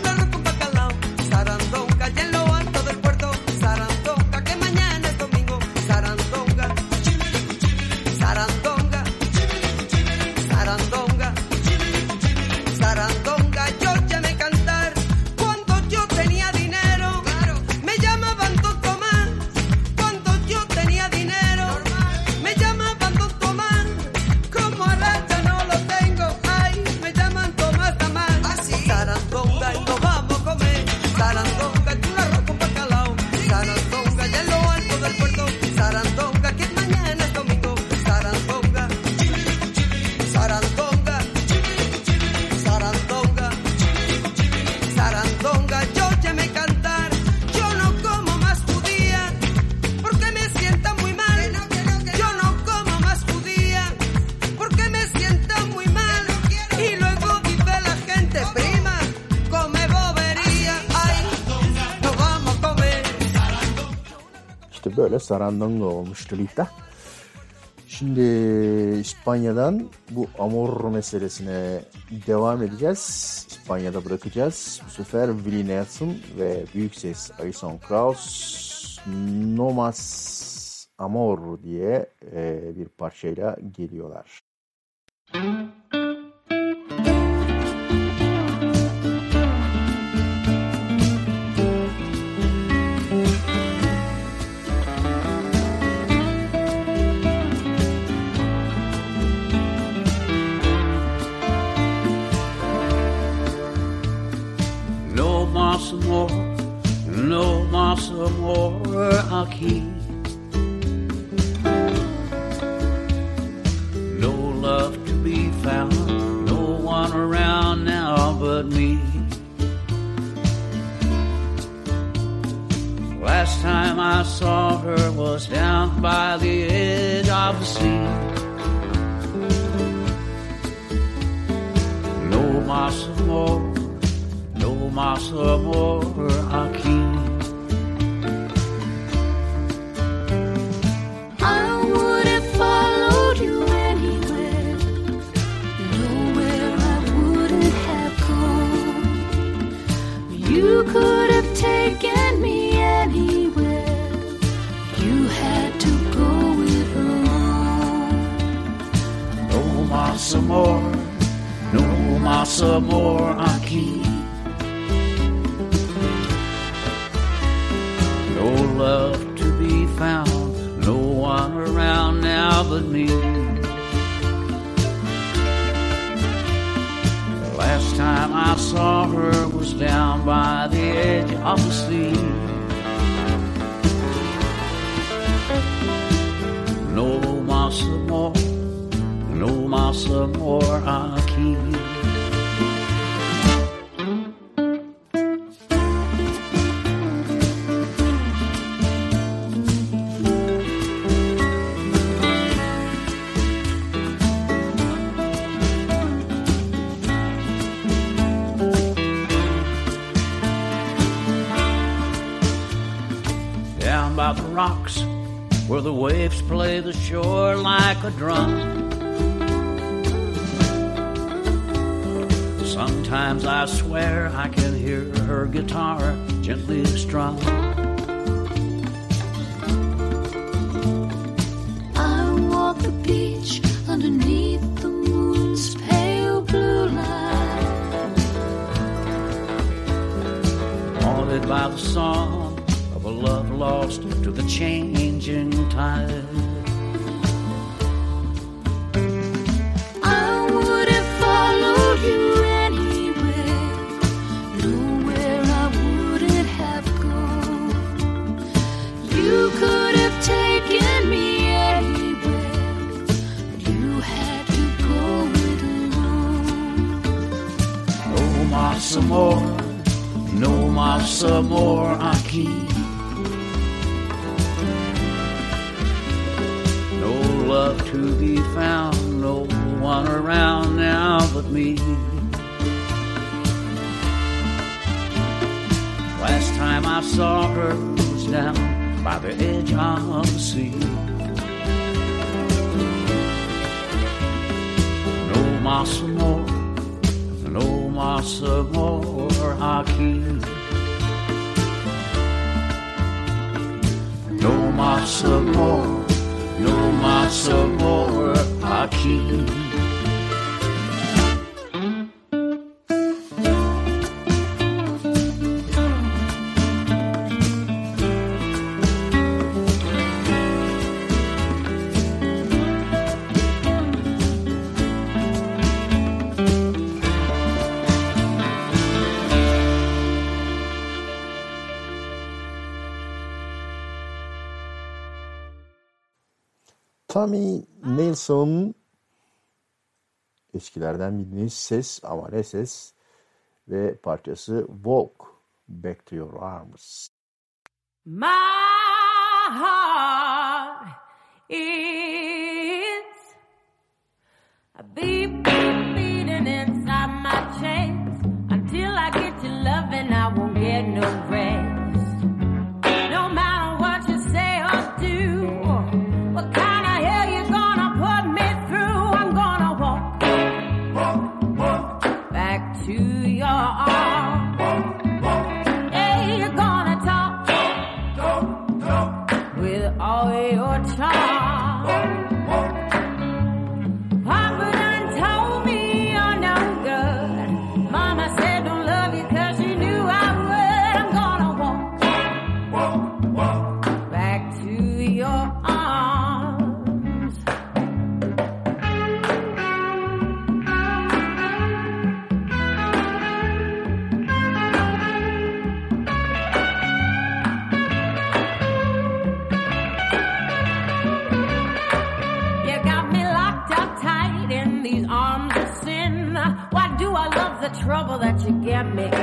Böyle Sarandonga olmuş Lolita. Şimdi İspanya'dan bu amor meselesine devam edeceğiz. İspanya'da bırakacağız. Bu sefer Willie Nelson ve büyük ses Alison Krauss No Mas Amor diye e, bir parçayla geliyorlar. No amor, no más más amor aquí. No love to be found, no one around now but me. Last time I saw her was down by the edge of the sea. No no más amor aquí. I would have followed you anywhere, nowhere I wouldn't have gone. You could have taken me anywhere, you had to go it alone. No más amor, no más amor aquí. Love to be found, no one around now but me. Last time I saw her was down by the edge of the sea. No más amor, no más amor aquí. Down play the shore like a drum. Sometimes I swear I can hear her guitar gently strum. I walk the beach underneath the moon's pale blue light. haunted by the song of a love lost to the changing tide. Más more, no más amor aquí. No love to be found, no one around now but me. Last time I saw her was down by the edge of the sea. No más amor, no más amor aquí. No más amor, no más amor aquí. Tommy Nelson eskilerden bildiğiniz ses ama ne ses ve parçası Walk Back to Your Arms. My heart is a beat, beat, beating inside my chest. Until I get your loving, I won't get no grab me.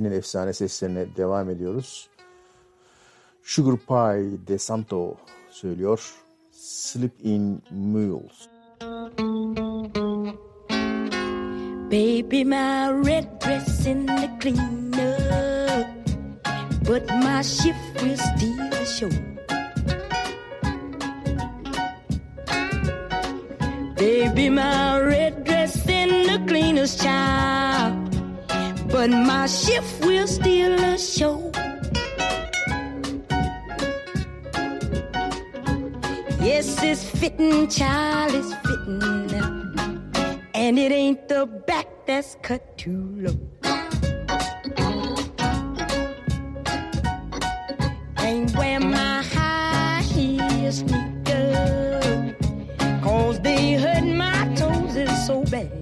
Eskinin efsane seslerine devam ediyoruz. Sugar Pie De Santo söylüyor. Sleep in Mules. Baby, my red dress in the cleaner, but my shift will still show. Baby, my red dress in the cleaner's child, but my shift will still show. Yes, it's fitting, child, it's fitting. And it ain't the back that's cut too low. Ain't wear my high heel sneakers, cause they hurt my toes is so bad.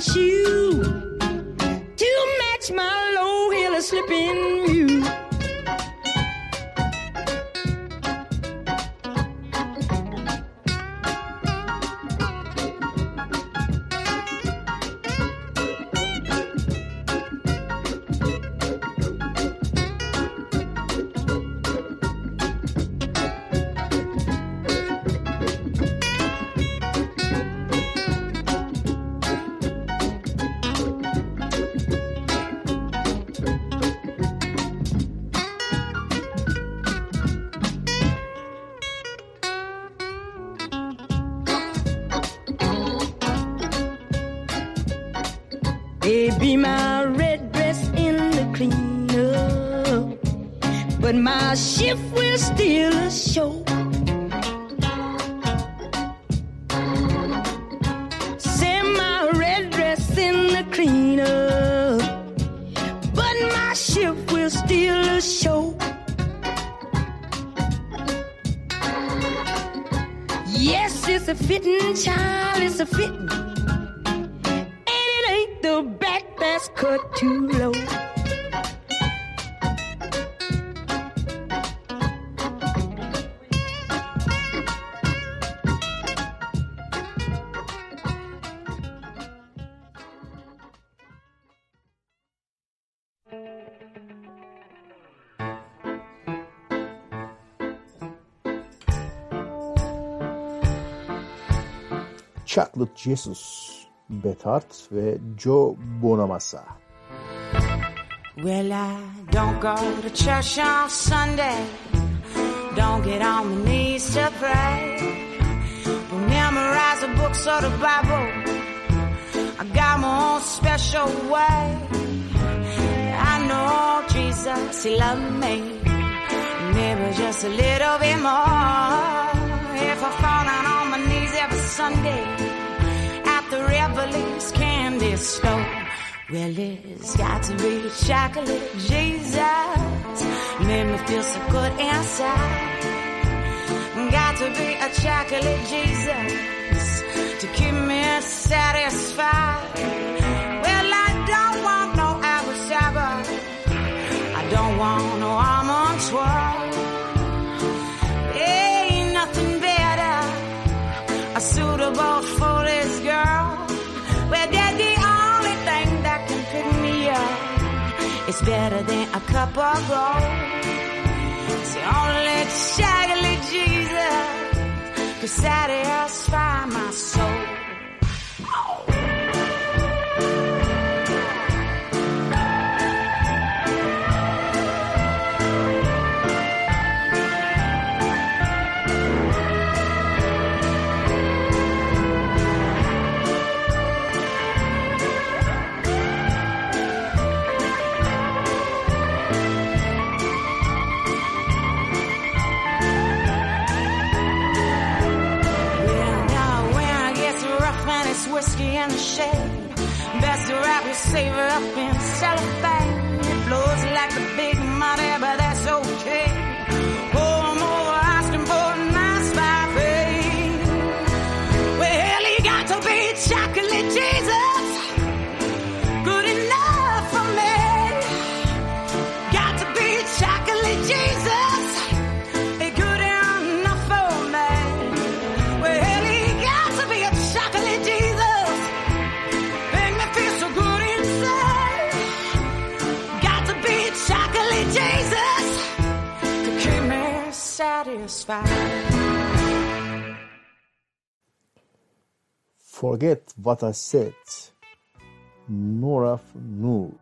Shoes to match my low heel slipping but my shift will still show. Chocolate Jesus, Beth Hart ve Joe Bonamassa. Well, I don't go to church on Sunday. Don't get on my knees to pray. But memorize the books of the Bible. I got my own special way. I know Jesus, He loved me. Maybe just a little bit more. If I fall down on my knees every Sunday Beverly's candy store. well it's got to be chocolate Jesus. Made me feel so good inside. Got to be a chocolate Jesus to keep me satisfied. Well, I don't want no apple cider. I don't want no almond twirl. It's better than a cup of gold. So only oh, shaggily Jesus could satisfy my soul. in the shade. Best wrap your savor up in cellophane. It flows like a big satisfied. Forget what I said. Noraf Noor.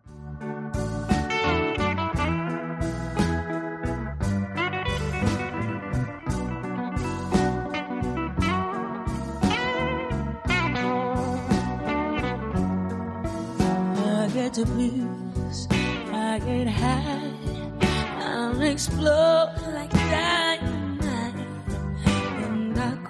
get to blues, I get high, I'll explode like that.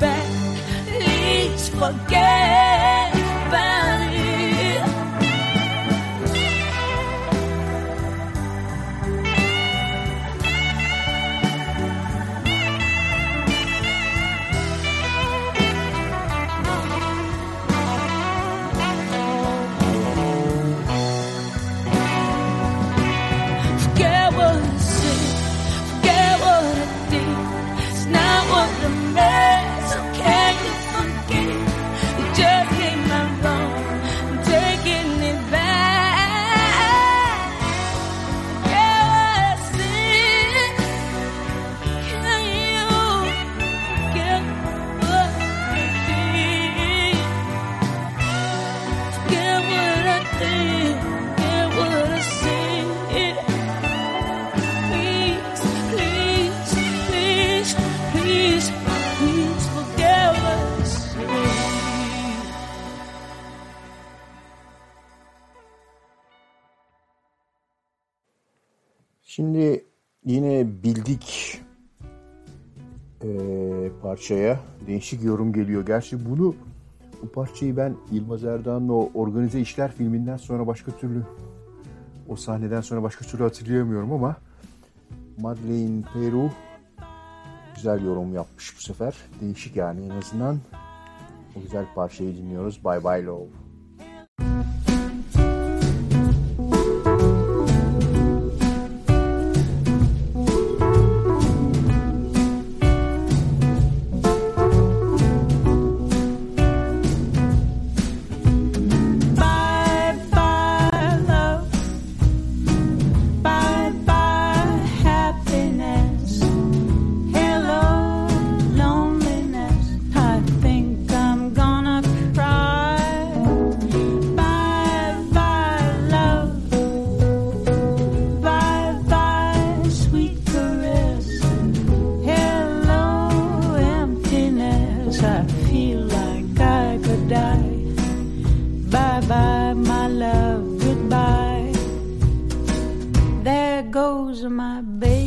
back. Please forget. bildik e, parçaya değişik yorum geliyor. Gerçi bunu bu parçayı ben Yılmaz Erdoğan'ın o Organize İşler filminden sonra başka türlü o sahneden sonra başka türlü hatırlayamıyorum ama Madeleine Peru güzel yorum yapmış bu sefer. Değişik yani en azından o güzel parçayı dinliyoruz. Bye Bye Love. My baby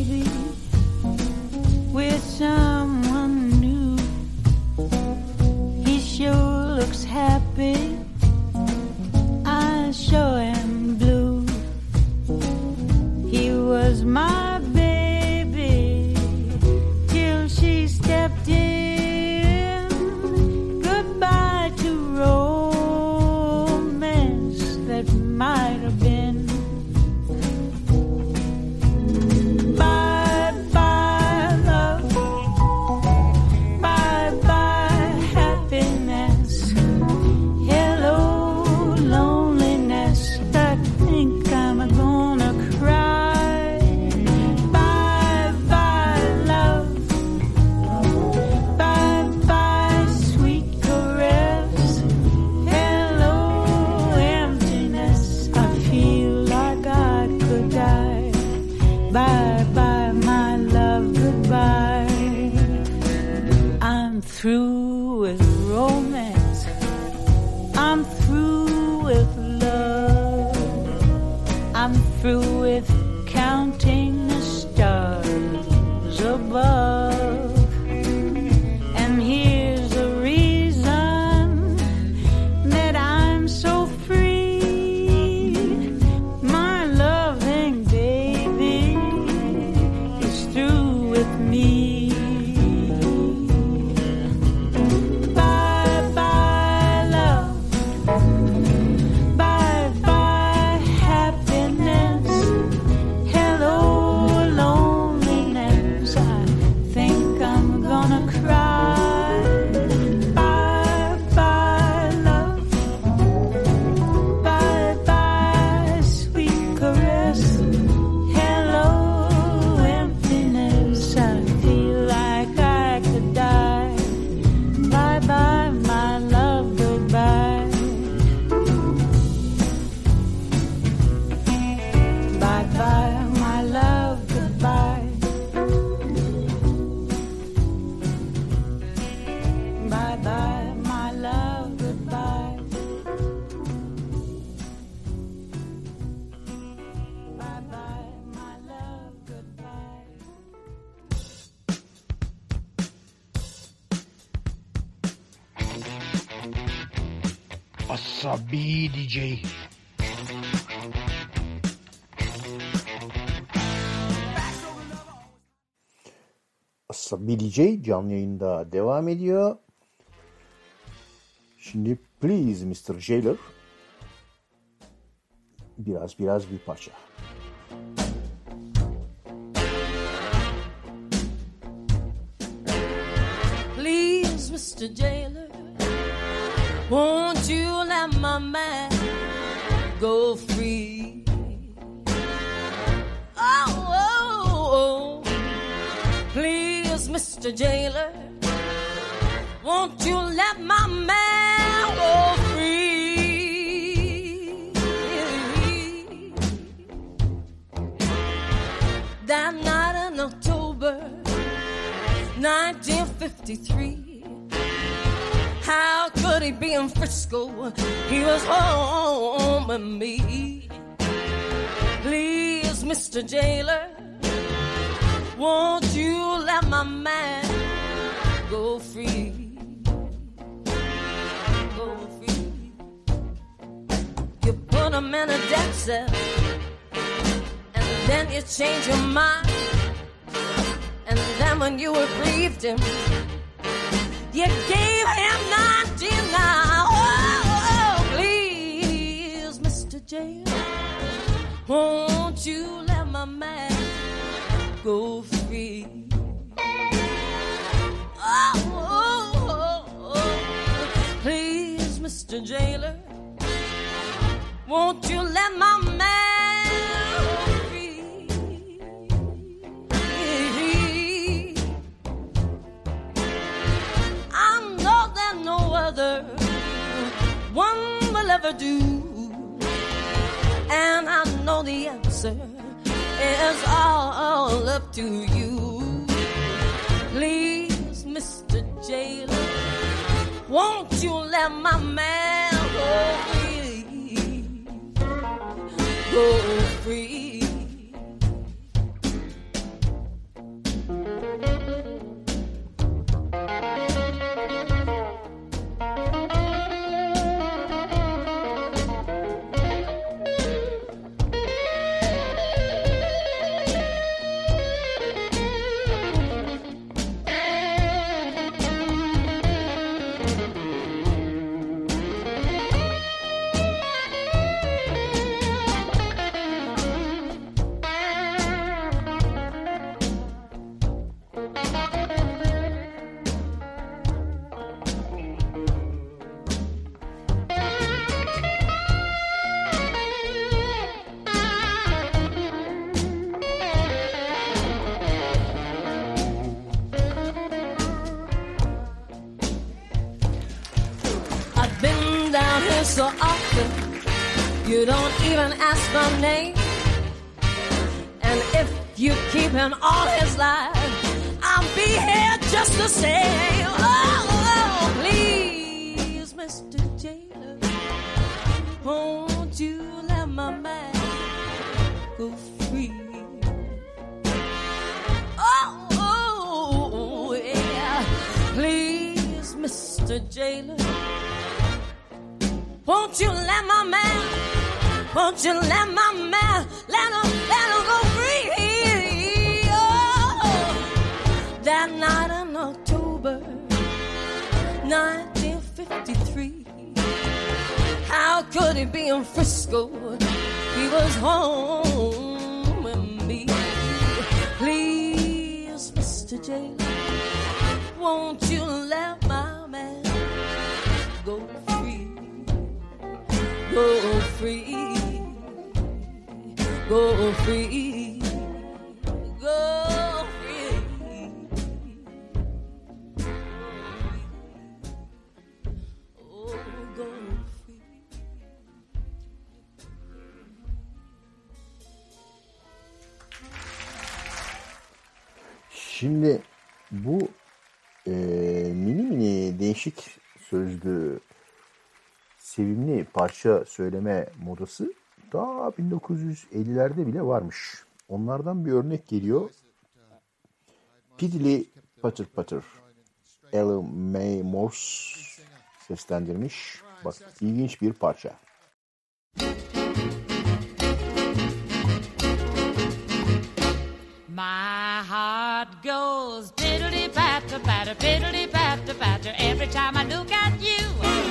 DJ canlı yayında devam ediyor. Şimdi Please Mr. Jailer. Biraz biraz bir parça. Please, Mr. Jailer, won't you let my man go free? Oh, oh, oh. Mr. Jailer, won't you let my man go free? That night in October 1953. How could he be in Frisco? He was home with me. Please, Mr. Jailer, won't you let my man go free. Go free. You put him in a death cell, and then you change your mind. And then when you were relieved him, you gave him 99. Oh, oh, please, Mr. Jailer, won't you let my man go free? Oh, oh, oh, please, Mr. Jailer, won't you let my man free? I know that no other one will ever do, and I know the answer is all up to you. Please, Mr. Jailer, won't you let my man değişik sözlü sevimli parça söyleme modası daha 1950'lerde bile varmış. Onlardan bir örnek geliyor. Piddly Putter Putter. Ella May Morse seslendirmiş. Bak ilginç bir parça. My heart goes piddly patter patter, piddly patter patter every time I look at you.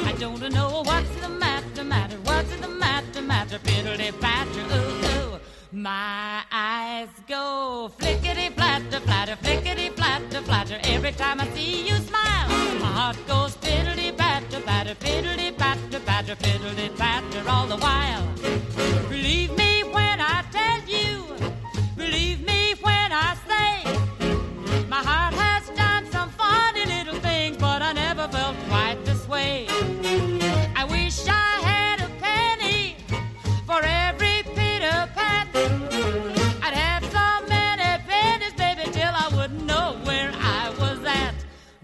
I don't know what's the matter, matter, what's the matter, matter, piddly patter, ooh, ooh. My eyes go flickety flatter, flatter, flickety flatter, flatter every time I see you smile. My heart goes piddly patter, patter, piddly patter, patter, piddly patter all the while. Believe me when I tell you, believe me when I say,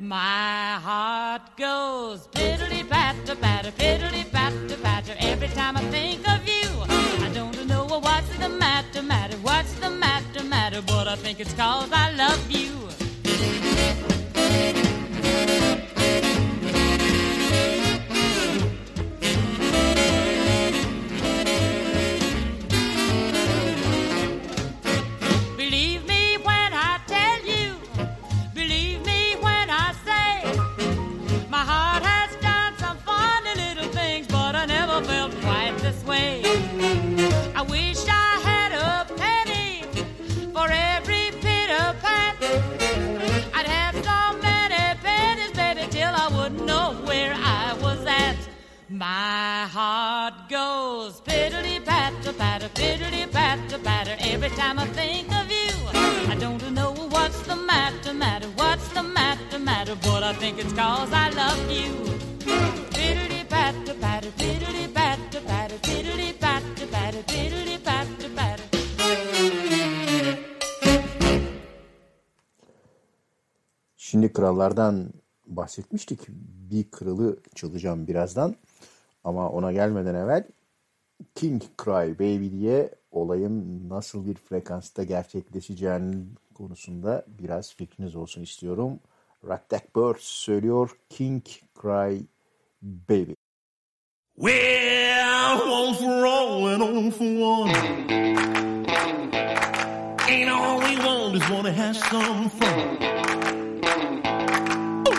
My heart goes piddly patter patter, piddly patter patter every time I think of you. I don't know what's the matter, matter, what's the matter, matter, but I think it's cause I love you. My heart goes piddly patter patter, piddly patter patter every time I think of you. I don't know what's the matter, matter, what's the matter, matter, but I think it's cause I love you. Piddly patter patter, piddly patter patter, piddly patter patter, piddly patter patter. Şimdi krallardan bahsetmiştik. Bir kralı çalacağım birazdan. Ama ona gelmeden evvel King Cry Baby diye olayın nasıl bir frekansta gerçekleşeceğinin konusunda biraz fikriniz olsun istiyorum. Raktak Birds söylüyor King Cry Baby. Well, one for all for one. Ain't all we want is wanna have some fun.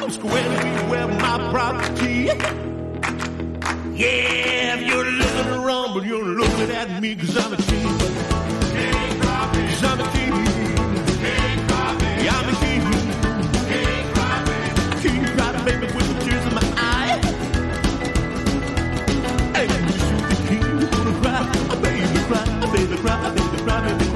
I'm squarely where my property. Yeah, if you're looking around, but you're looking at me cause I'm a king. Cause I'm a I'm a baby, with the tears in my. Hey, you shoot the king, you gonna cry. Baby, cry, baby, cry, baby, cry, baby,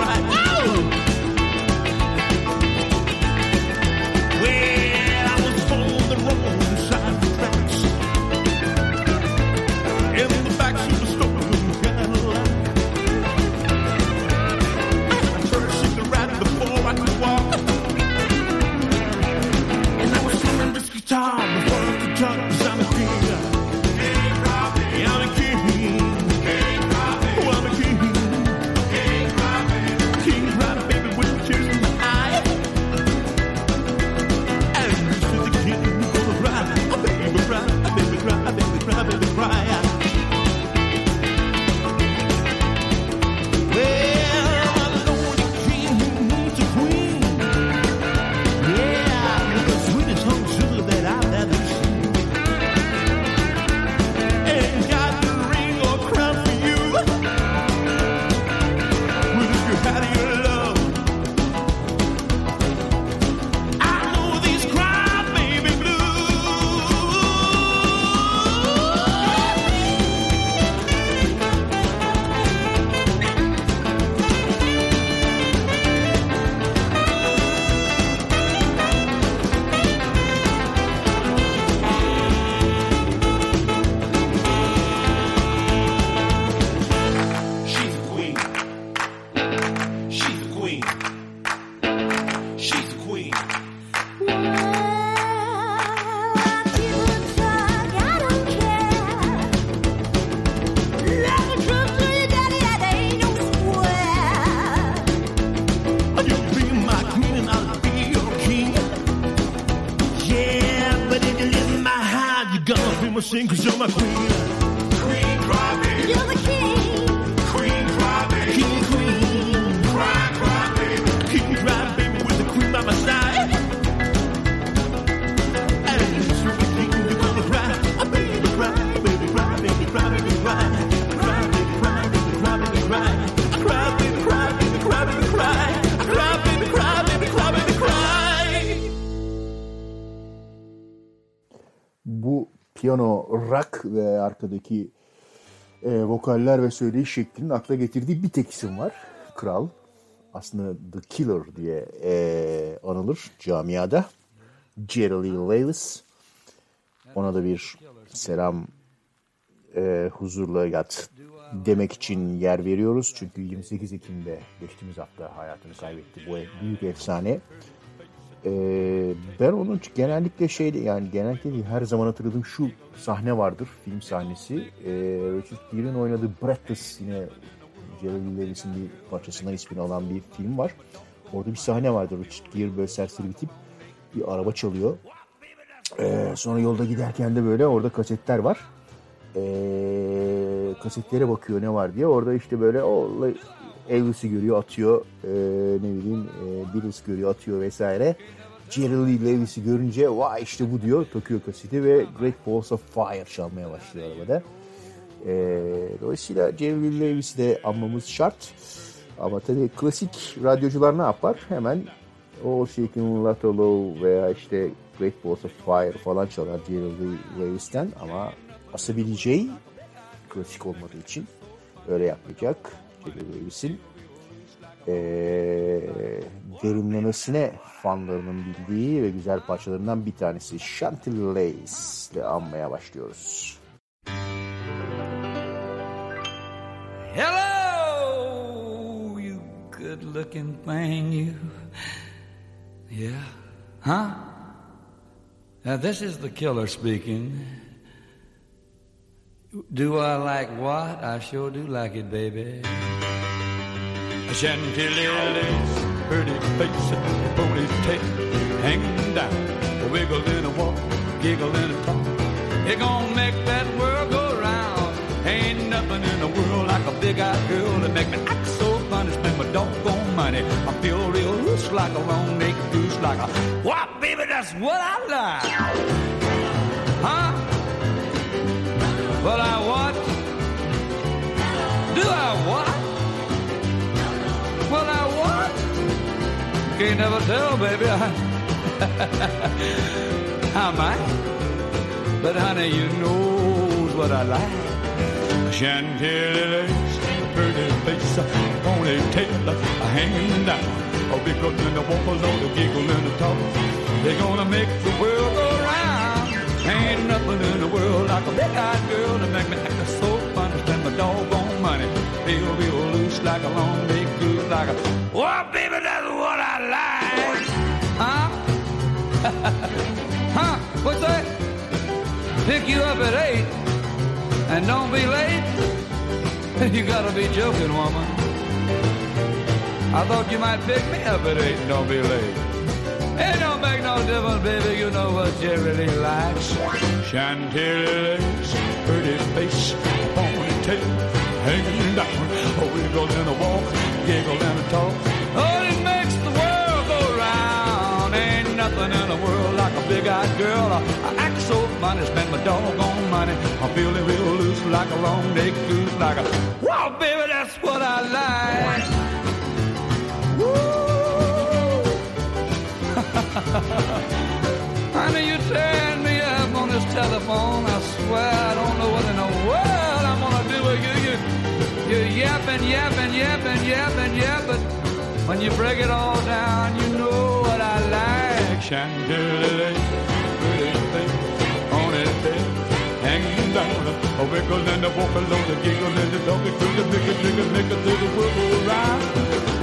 ve arkadaki e, vokaller ve söyleyiş şeklinin akla getirdiği bir tek isim var. Kral. Aslında The Killer diye e, anılır camiada. Jerry Lee Lewis. Ona da bir selam e, huzurla yat demek için yer veriyoruz. Çünkü 28 Ekim'de geçtiğimiz hafta hayatını kaybetti bu büyük efsane. Ee, ben onun genellikle şeyde yani genellikle her zaman hatırladığım şu sahne vardır film sahnesi. Ee, Richard Gere'in oynadığı Breathless yine Jerry Lewis'in bir parçasından ismini alan bir film var. Orada bir sahne vardır. Richard Gere böyle serseri bir tip bir araba çalıyor. Ee, sonra yolda giderken de böyle orada kasetler var. Ee, kasetlere bakıyor ne var diye. Orada işte böyle o Elvis'i görüyor atıyor. Ee, ne bileyim e, Beatles görüyor atıyor vesaire. Jerry Lee Lewis'i görünce vay işte bu diyor takıyor kaseti ve Great Balls of Fire çalmaya başlıyor arabada. Ee, dolayısıyla Jerry Lee Lewis'i de anmamız şart. Ama tabii klasik radyocular ne yapar? Hemen o Shaking Lot Low veya işte Great Balls of Fire falan çalar Jerry Lee Lewis'ten ama Asabi DJ klasik olmadığı için öyle yapmayacak. Jerry Lewis'in ee, derinlemesine fanlarının bildiği ve güzel parçalarından bir tanesi Chantilly Lace ile anmaya başlıyoruz. Hello, you good looking thing, you. Yeah? Huh? Now, this is the killer speaking. Do I like what? I sure do like it, baby. Chantilly lace, pretty face, ponytail hanging down, a wiggle in a walk, giggle in a talk. It gonna make that world go round. Ain't nothing in the world like a big-eyed girl that make me act so funny, spend my doggone money. I feel real loose like a long-necked goose, like a wow, baby, that's what I like. Huh? Well, I what? Do I what? Well, I what? Can't never tell, baby. I might. But honey, you knows what I like. Chantilly lace, pretty face, ponytail, hanging down. Oh, a big up in the walk, a load of giggle in the talk. They're gonna make the world. Ain't nothing in the world like a big-eyed girl to make me act so funny. Spend my doggone money, feel real loose like a long big goose, like a. Oh, baby, that's what I like. Huh? huh? What's that? Pick you up at eight and don't be late. you gotta be joking, woman. I thought you might pick me up at eight and don't be late. It don't make no difference, baby. You know what Jerry really likes. Chantilly lace, pretty face, ponytail, hanging down. A wiggle and a walk, giggle and a talk. Oh, it makes the world go round. Ain't nothing in the world like a big-eyed girl. I act so funny, spend my doggone money. I'm feeling real loose like a long-necked goose, like a wow, baby, that's what I like. Honey, you tearing me up on this telephone. I swear I don't know what in the world I'm gonna do with you. You, you're yapping, yapping, yapping, yapping, yapping. But when you break it all down, you know what I like. Chantilly, hanging down. A wiggle and a walk along, a giggle and a dog, a make it, make it, do the world go round.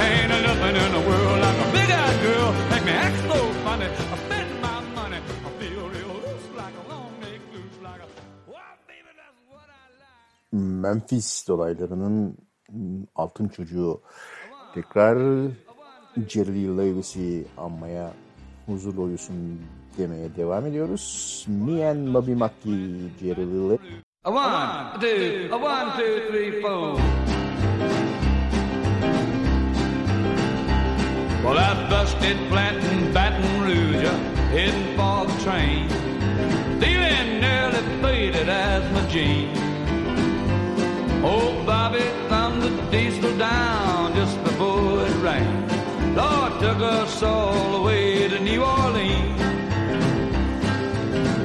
Ain't nothing in the world like a big-eyed girl, make me act so funny. I spend my money, I feel real loose like a long-necked goose, like a. Memphis dolaylarının altın çocuğu tekrar Jerry Lewis'i anmaya huzur uyusun demeye devam ediyoruz. Bobby McGee, Jerry Lewis. A one, two, a one, two, three, four. Well, I busted flat in Baton Rouge, heading for the train. Feeling nearly faded as my jeans. Oh, Bobby thumbed the diesel down just before it rained. Lord took us all the way to New Orleans.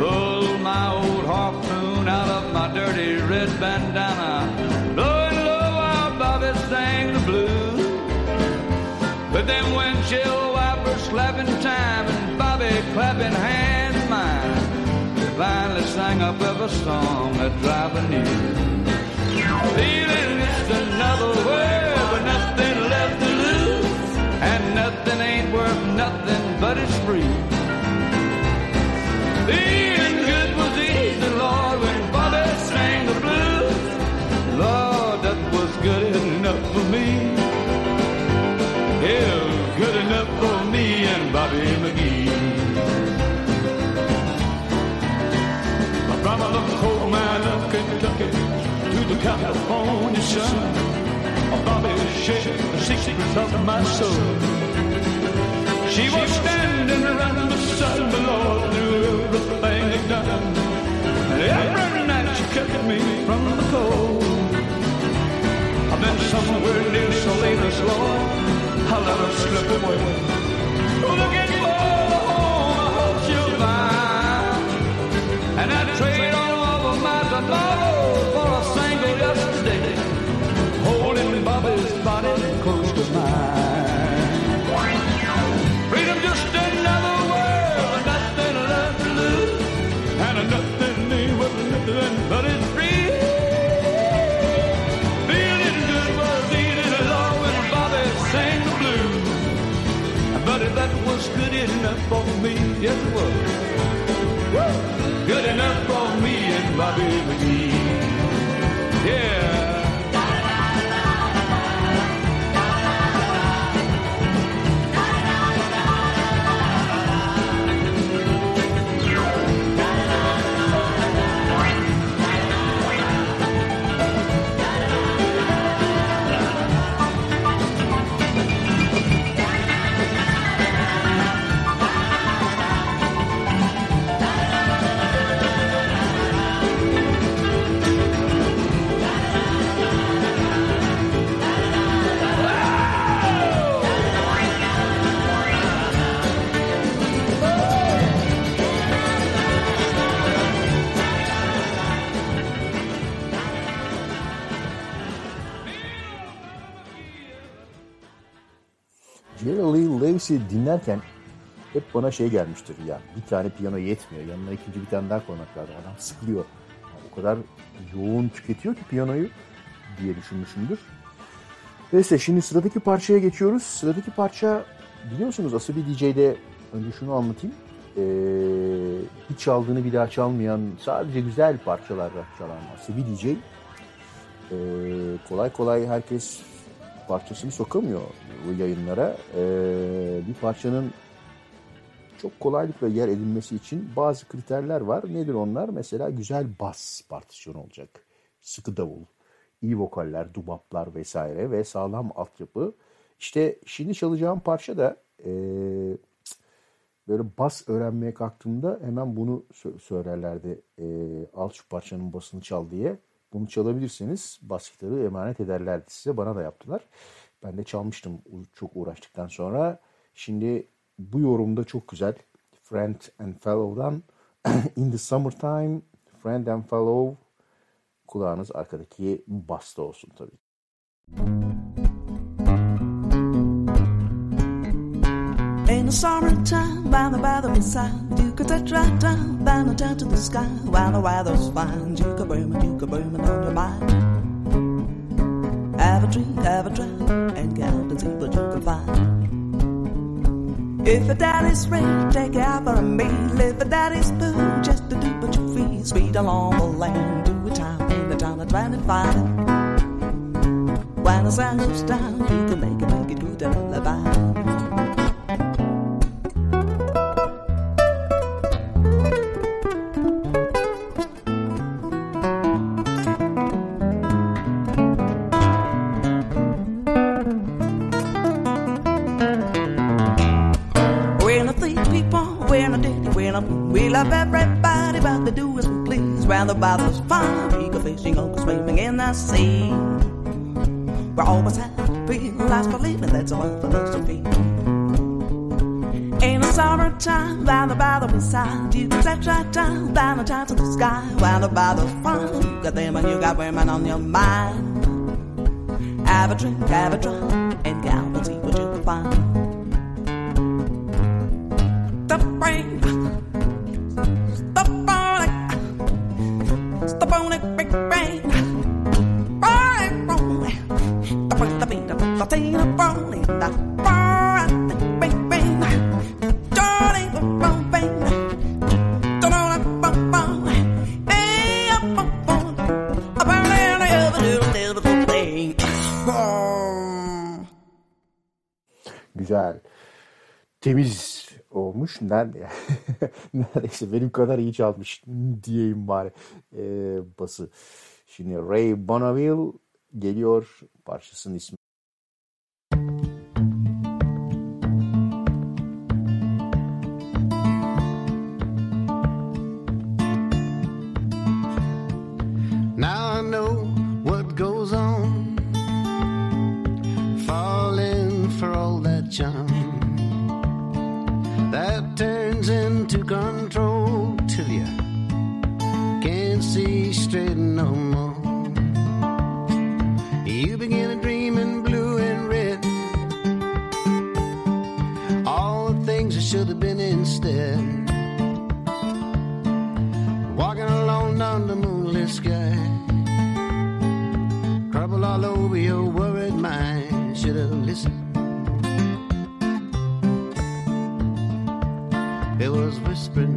Pulled my old harpoon out of my dirty red bandana. Blowing low while Bobby sang the blues. With them windshield wipers slapping time and Bobby clapping hands mine. We finally sang up every song that driver knew. Feeling just another word, but nothing left to lose. And nothing ain't worth nothing but it's free. California sun, Bobby shared the secrets of my soul. She was standing around the Lord through everything he'd done. And every night she kept me from the cold. I've been somewhere near Salinas, Lord. I let her slip away. Looking for the home I hope she'll find. And I trade all over my tomorrow Yes, it was. Woo! Good enough for me and Bobby McGee. Lee Lewis'i dinlerken hep bana şey gelmiştir ya bir tane piyano yetmiyor yanına ikinci bir tane daha koymak lazım adam sıkılıyor Yani o kadar yoğun tüketiyor ki piyanoyu diye düşünmüşümdür. Neyse şimdi sıradaki parçaya geçiyoruz. Sıradaki parça biliyorsunuz Asabi DJ'de önce şunu anlatayım. Ee, hiç çaldığını bir daha çalmayan sadece güzel parçalarla çalan Asabi DJ. Ee, kolay kolay herkes parçasını sokamıyor bu yayınlara. Ee, bir parçanın çok kolaylıkla yer edinmesi için bazı kriterler var. Nedir onlar? Mesela güzel bas partisyonu olacak. Sıkı davul, iyi vokaller, dubaplar vesaire ve sağlam altyapı. İşte şimdi çalacağım parça da e, böyle bas öğrenmeye kalktığımda hemen bunu sö- söylerlerdi. E, al şu parçanın basını çal diye. Bunu çalabilirseniz bas emanet ederlerdi size. Bana da yaptılar. Ben de çalmıştım çok uğraştıktan sonra. Şimdi bu yorumda çok güzel. Friend and Fellow'dan In the Summertime, Friend and Fellow kulağınız arkadaki basta olsun tabii. In the summertime, by the by the wayside, you could touch right down, down and down to the sky. While the weather's fine, you could burn it, you could it on your mind. Have a drink, have a drink, and count and see what you can find. If a daddy's rich, take it out for a meal. If a daddy's poor, just to do what you feel. Sweet along the lane, do a time in the town of 25. When the sun goes down, you can make it, make it good and lullaby. By those fun, we go fishing go swimming in the sea. We're always happy, last for living, that's our philosophy. In the summertime, by the by the wayside, you can flex right down, down the top to the sky. While by the fun, you got them and you got women on your mind. Have a drink, have a drink, and go and see what you can find. Güzel. Temiz olmuş. Nerede? Neredeyse benim kadar iyi çalmış diyeyim bari ee, bası. Şimdi Ray Bonneville geliyor. Parçasının ismi. Now I know what goes on. Falling for all that charm. That turns into control till you can't see straight no more. You begin to dream in blue and red. All the things that should have been instead. Walking alone down the moonlit sky all over your worried mind. Should have listened. It was whispering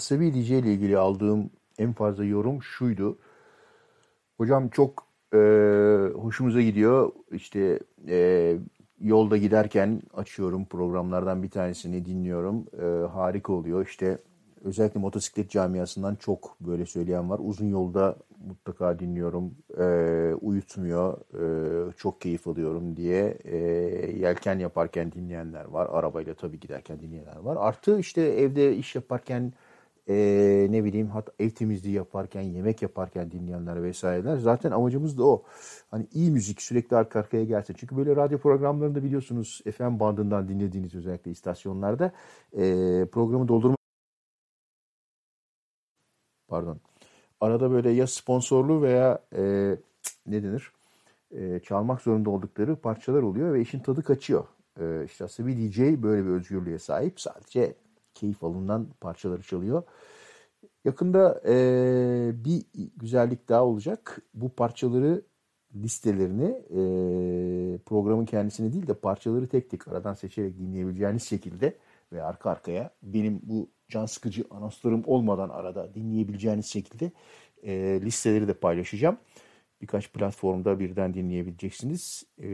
Asabi DJ ile ilgili aldığım en fazla yorum şuydu. Hocam çok e, hoşumuza gidiyor. İşte e, yolda giderken açıyorum programlardan bir tanesini dinliyorum. E, harika oluyor. İşte özellikle motosiklet camiasından çok böyle söyleyen var. Uzun yolda mutlaka dinliyorum. E, uyutmuyor. E, çok keyif alıyorum diye e, yelken yaparken dinleyenler var. Arabayla tabii giderken dinleyenler var. Artı işte evde iş yaparken e, ne bileyim hatta ev temizliği yaparken, yemek yaparken dinleyenler vesaireler. Zaten amacımız da o. Hani iyi müzik sürekli arka arkaya gelsin. Çünkü böyle radyo programlarında biliyorsunuz FM bandından dinlediğiniz özellikle istasyonlarda e, programı doldurma pardon. Arada böyle ya sponsorlu veya e, ne denir? E, çalmak zorunda oldukları parçalar oluyor ve işin tadı kaçıyor. E, işte aslında bir DJ böyle bir özgürlüğe sahip. Sadece keyif alınan parçaları çalıyor. Yakında e, bir güzellik daha olacak. Bu parçaları listelerini e, programın kendisini değil de parçaları tek tek aradan seçerek dinleyebileceğiniz şekilde ve arka arkaya benim bu can sıkıcı anonslarım olmadan arada dinleyebileceğiniz şekilde e, listeleri de paylaşacağım. Birkaç platformda birden dinleyebileceksiniz. E,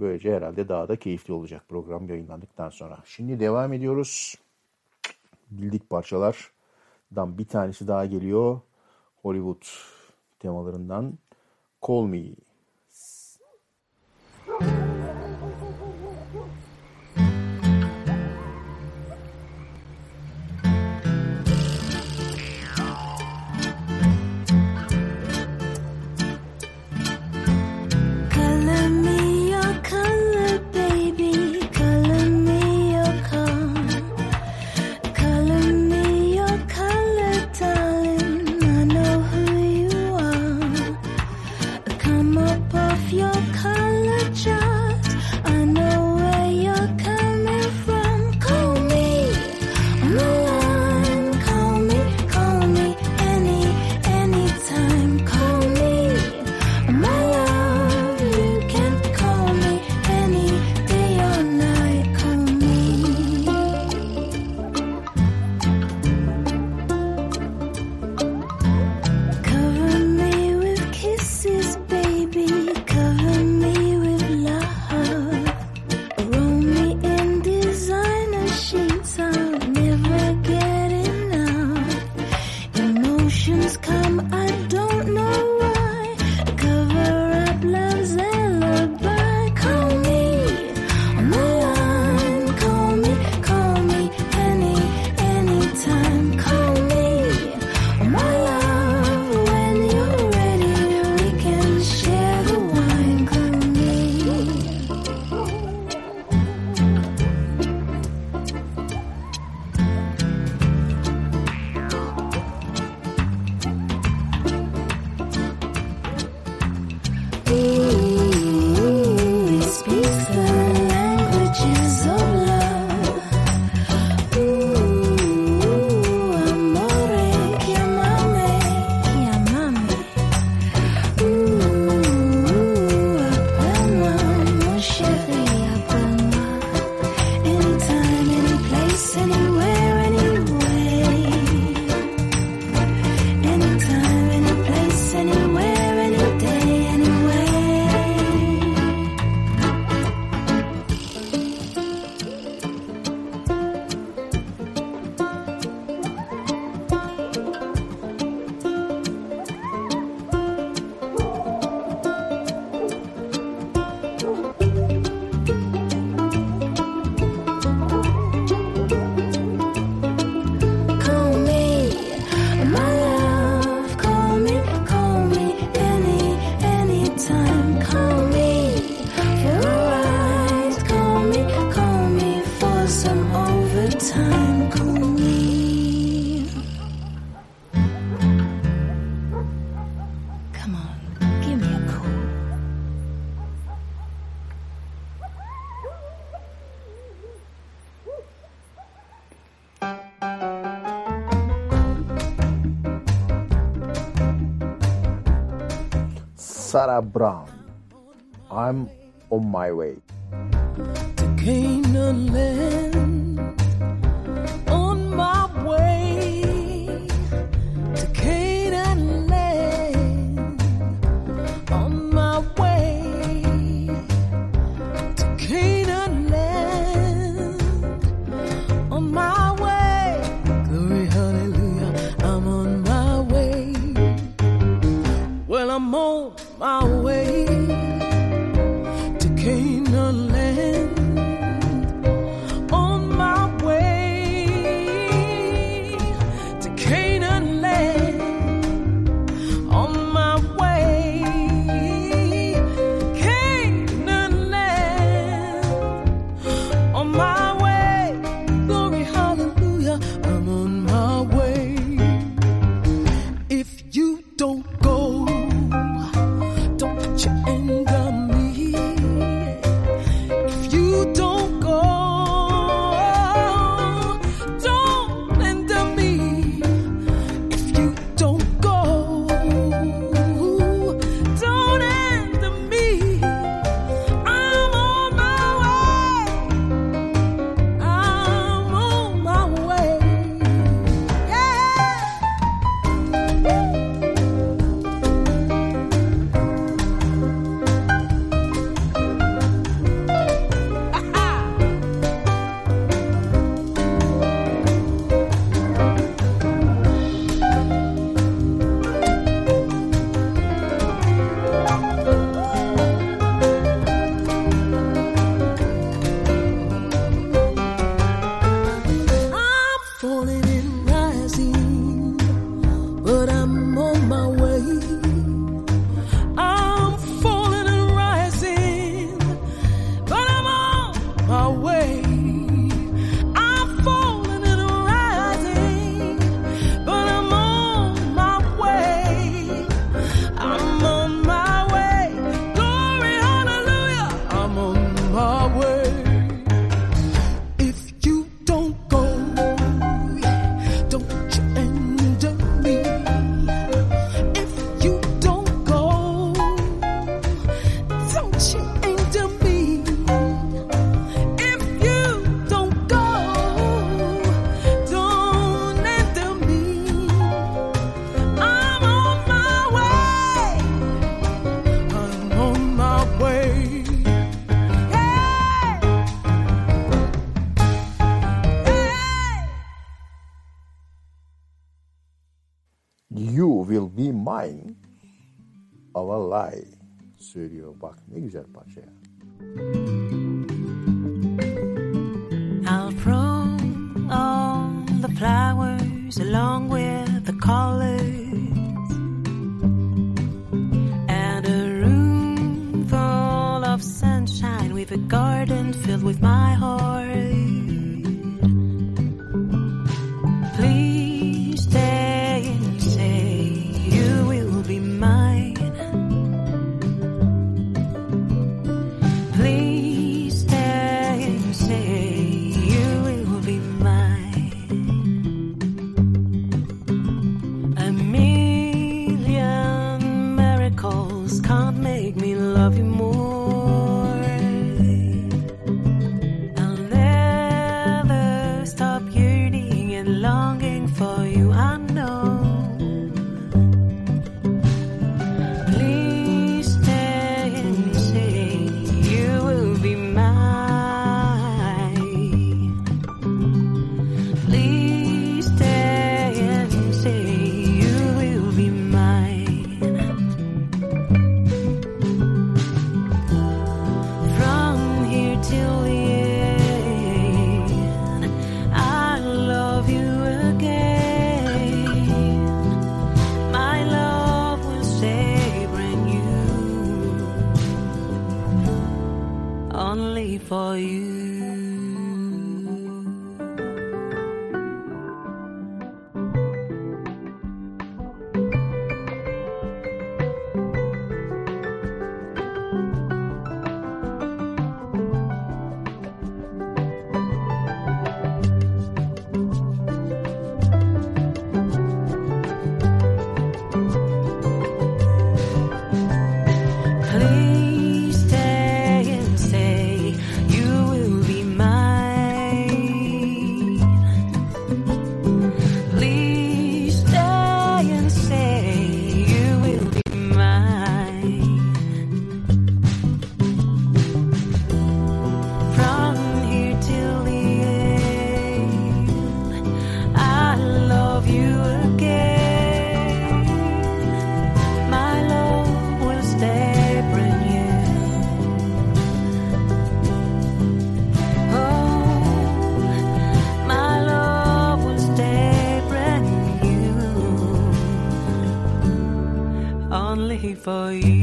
böylece herhalde daha da keyifli olacak program yayınlandıktan sonra. Şimdi devam ediyoruz. Bildik parçalardan bir tanesi daha geliyor. Hollywood temalarından Call Me. Sarah Brown. I'm on my way. Bak ne güzel parça ya. For you.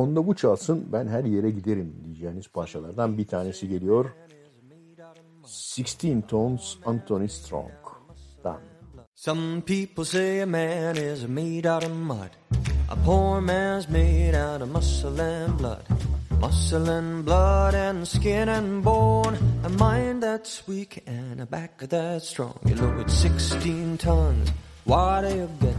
Fonda bu çalsın ben her yere giderim diyeceğiniz parçalardan bir tanesi geliyor. 16 Tones Anthony Strong'dan. Some people say a man is made out of mud. A poor man's made out of muscle and blood. Muscle and blood and skin and bone. A mind that's weak and a back that's strong. You load 16 tons. What do you get?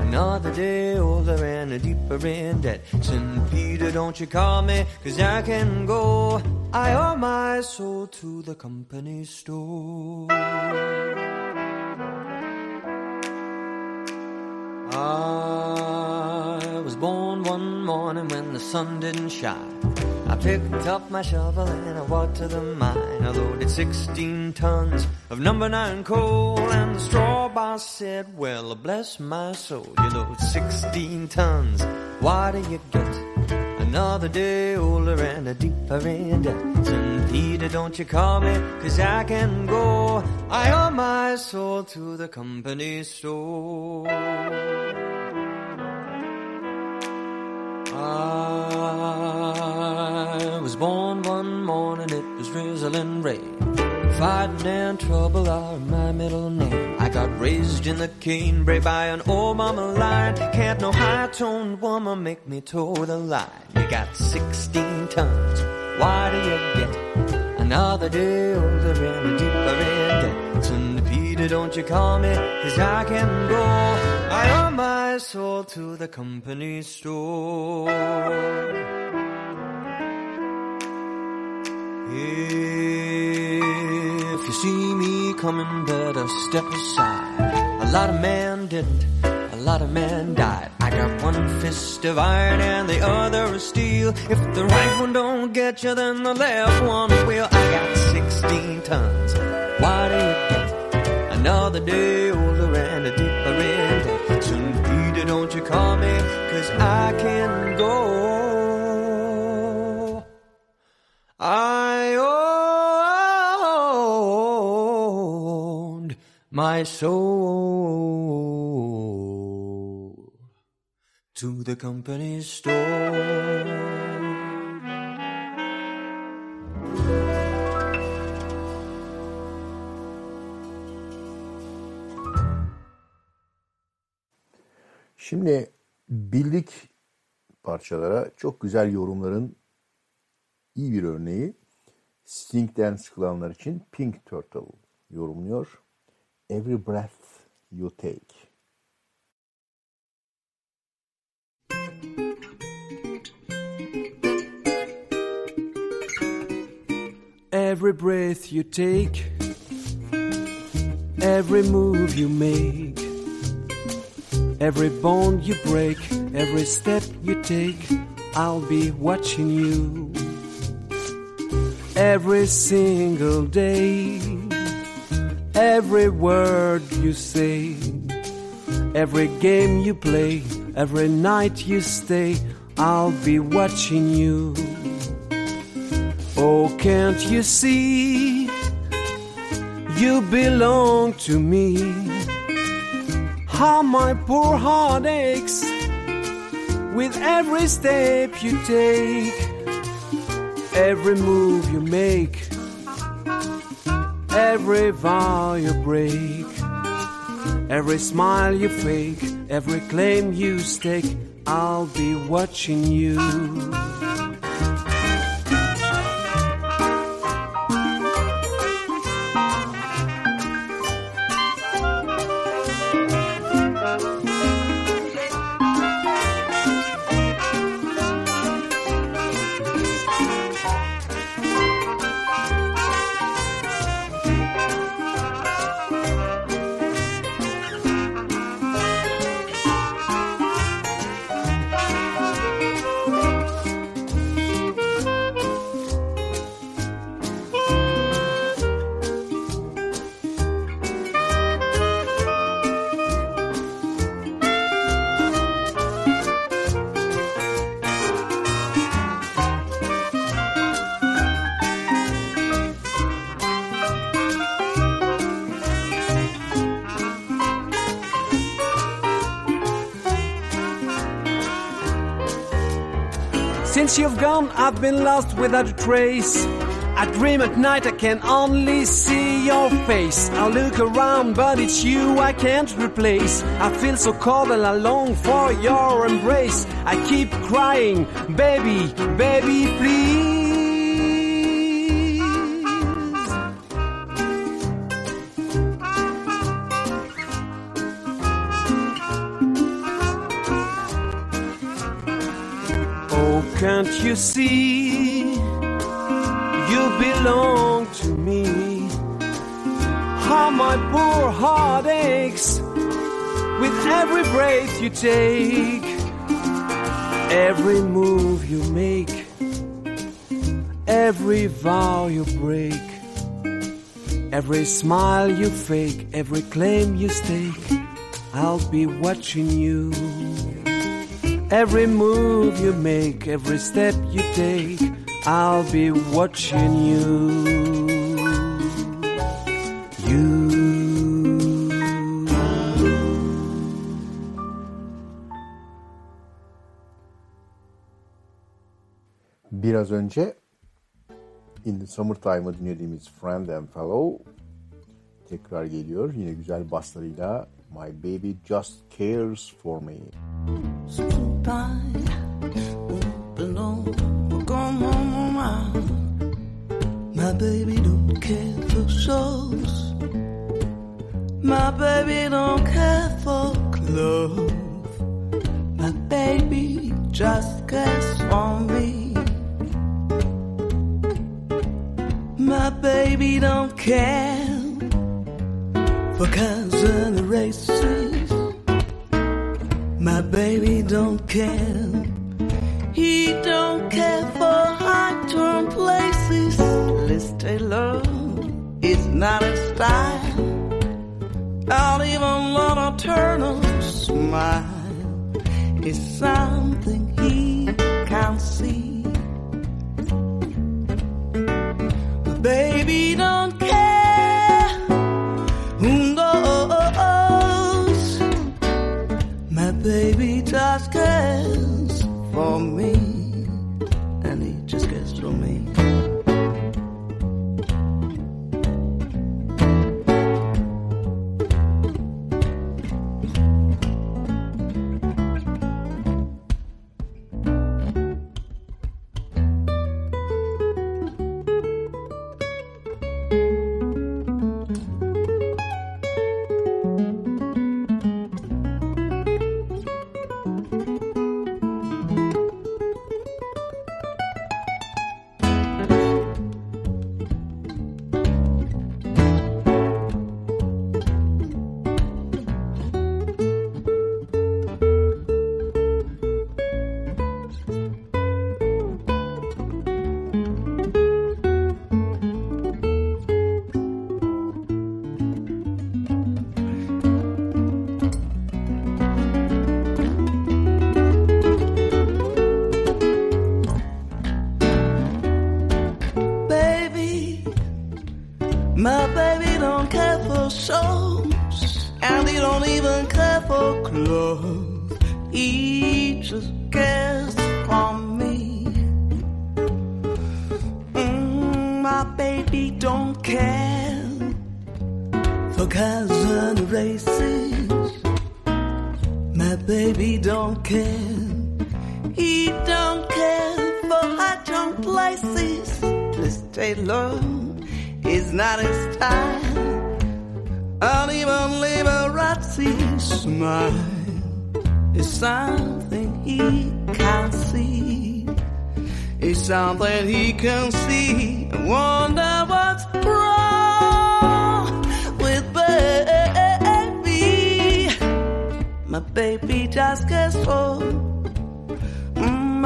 Another day older and a deeper in debt. St. Peter, don't you call me, cause I can go. I owe my soul to the company store. I was born one morning when the sun didn't shine. I picked up my shovel and I walked to the mine. Loaded 16 tons of number nine coal and the straw boss said, well, bless my soul, you load 16 tons. What do you get? Another day older and a deeper in debt. St. Peter, don't you call me, cause I can go. I owe my soul to the company store. I was born one morning, it was drizzling rain. Fighting and trouble are my middle name. I got raised in the canebrake by an old mama lion. Can't no high-toned woman make me toe the line. You got 16 tons. Why do you get another day older and deeper in debt? St. Peter, don't you call me, cause I can go. I owe my soul to the company store. If you see me coming, better step aside. A lot of men didn't, a lot of men died. I got one fist of iron and the other of steel. If the right one don't get you, then the left one will. I got 16 tons. Why do you get another day older and a deeper in? St. Peter, don't you call me, cause I can go. I my soul to the company store. Şimdi bildik parçalara çok güzel yorumların iyi bir örneği Sting'den sıkılanlar için Pink Turtle yorumluyor. Every breath you take. Every breath you take, every move you make, every bond you break, every step you take, I'll be watching you. Every single day, every word you say, every game you play, every night you stay, I'll be watching you. Oh, can't you see? You belong to me. How my poor heart aches with every step you take, every move you make, every vow you break, every smile you fake, every claim you stake. I'll be watching you. Since you've gone, I've been lost without a trace. I dream at night, I can only see your face. I look around, but it's you I can't replace. I feel so cold and I long for your embrace. I keep crying, baby, baby, please. Can't you see? You belong to me. How my poor heart aches with every breath you take, every move you make, every vow you break, every smile you fake, every claim you stake. I'll be watching you. Every move you make, every step you take, I'll be watching you. Biraz önce In the Summertime'ı dinlediğimiz Friend and Fellow tekrar geliyor. Yine güzel baslarıyla My Baby Just Cares For Me. My baby don't care for shows. My baby don't care for clothes. My baby just cares for me. My baby don't care for cars and races. My baby don't care. He don't care for high turn places. Liz Taylor is not a style. Not even let a turn a smile. It's something baby just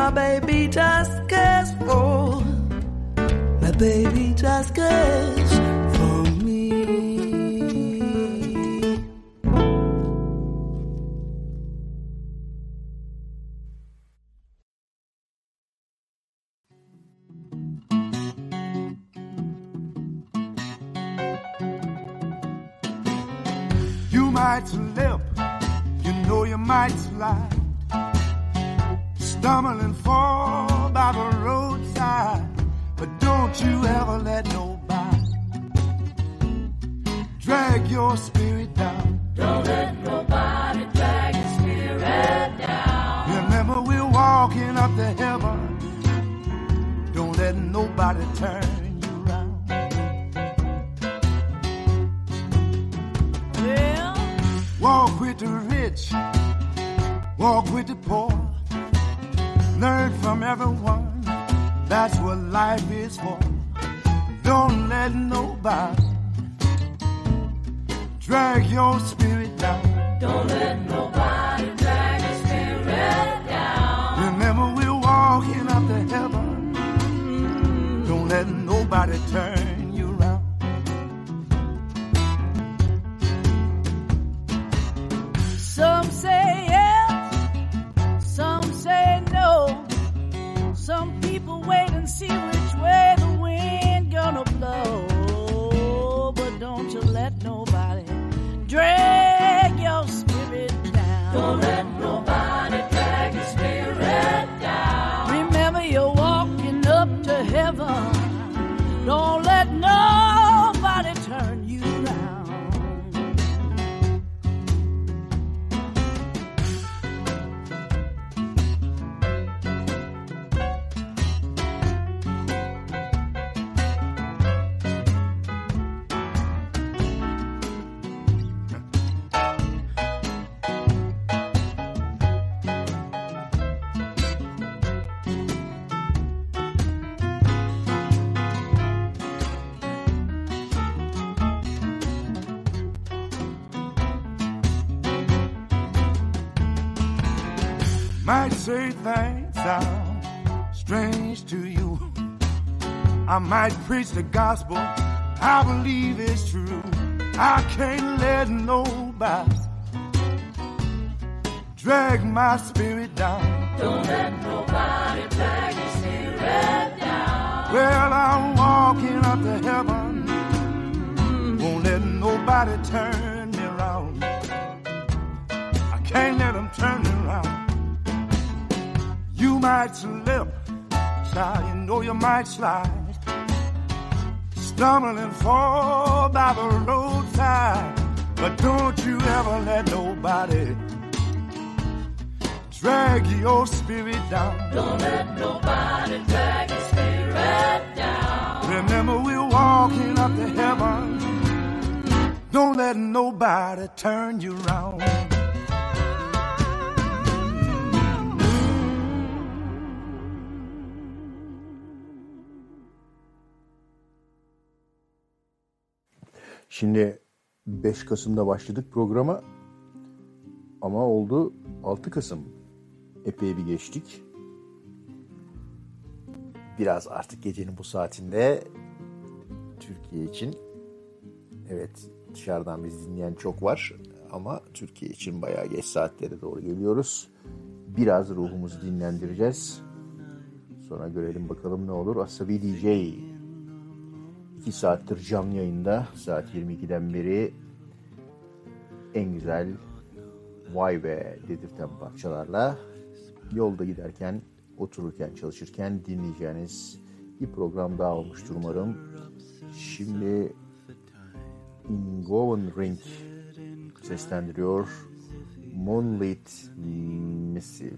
My baby just cares for. Oh, my baby just cares ever let nobody drag your spirit down. Don't let nobody drag your spirit down. Remember, we're walking up to heaven. Don't let nobody turn you around. Walk with the rich, walk with the poor. Learn from everyone. That's what life is for. Don't let nobody drag your spirit down. Don't let nobody drag your spirit down. Remember, we're walking up to heaven. Don't let nobody turn might preach the gospel, I believe it's true. I can't let nobody drag my spirit down. Don't let nobody drag your spirit down. Well, I'm walking up to heaven. Mm. Won't let nobody turn me around. I can't let them turn me around. You might slip, child, you know you might slide. Stumble and fall by the roadside. But don't you ever let nobody drag your spirit down. Don't let nobody drag your spirit down. Remember, we're walking up to heaven. Don't let nobody turn you around. Şimdi 5 Kasım'da başladık programa ama oldu 6 Kasım. Epey bir geçtik. Biraz artık gecenin bu saatinde Türkiye için evet dışarıdan bizi dinleyen çok var ama Türkiye için bayağı geç saatlere doğru geliyoruz. Biraz ruhumuzu dinlendireceğiz. Sonra görelim bakalım ne olur. Asabi DJ 2 saattir canlı yayında saat 22'den beri en güzel vay be dedirten parçalarla yolda giderken, otururken, çalışırken dinleyeceğiniz bir program daha olmuştur umarım. Şimdi Ingovan Ring seslendiriyor Moonlit Missile.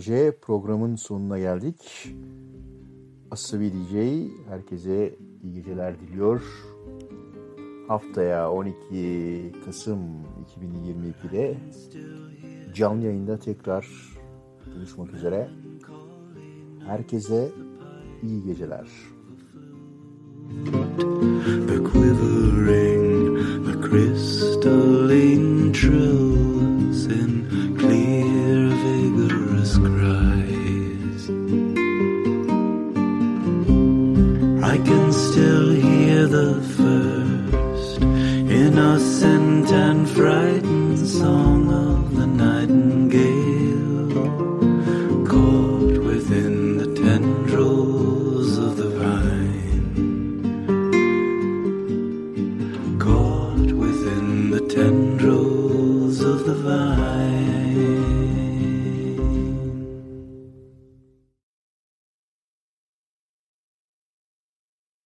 Böylece programın sonuna geldik. Asabi DJ herkese iyi geceler diliyor. Haftaya 12 Kasım 2022'de canlı yayında tekrar buluşmak üzere. Herkese iyi geceler. the quivering, the crystalline trills and frightened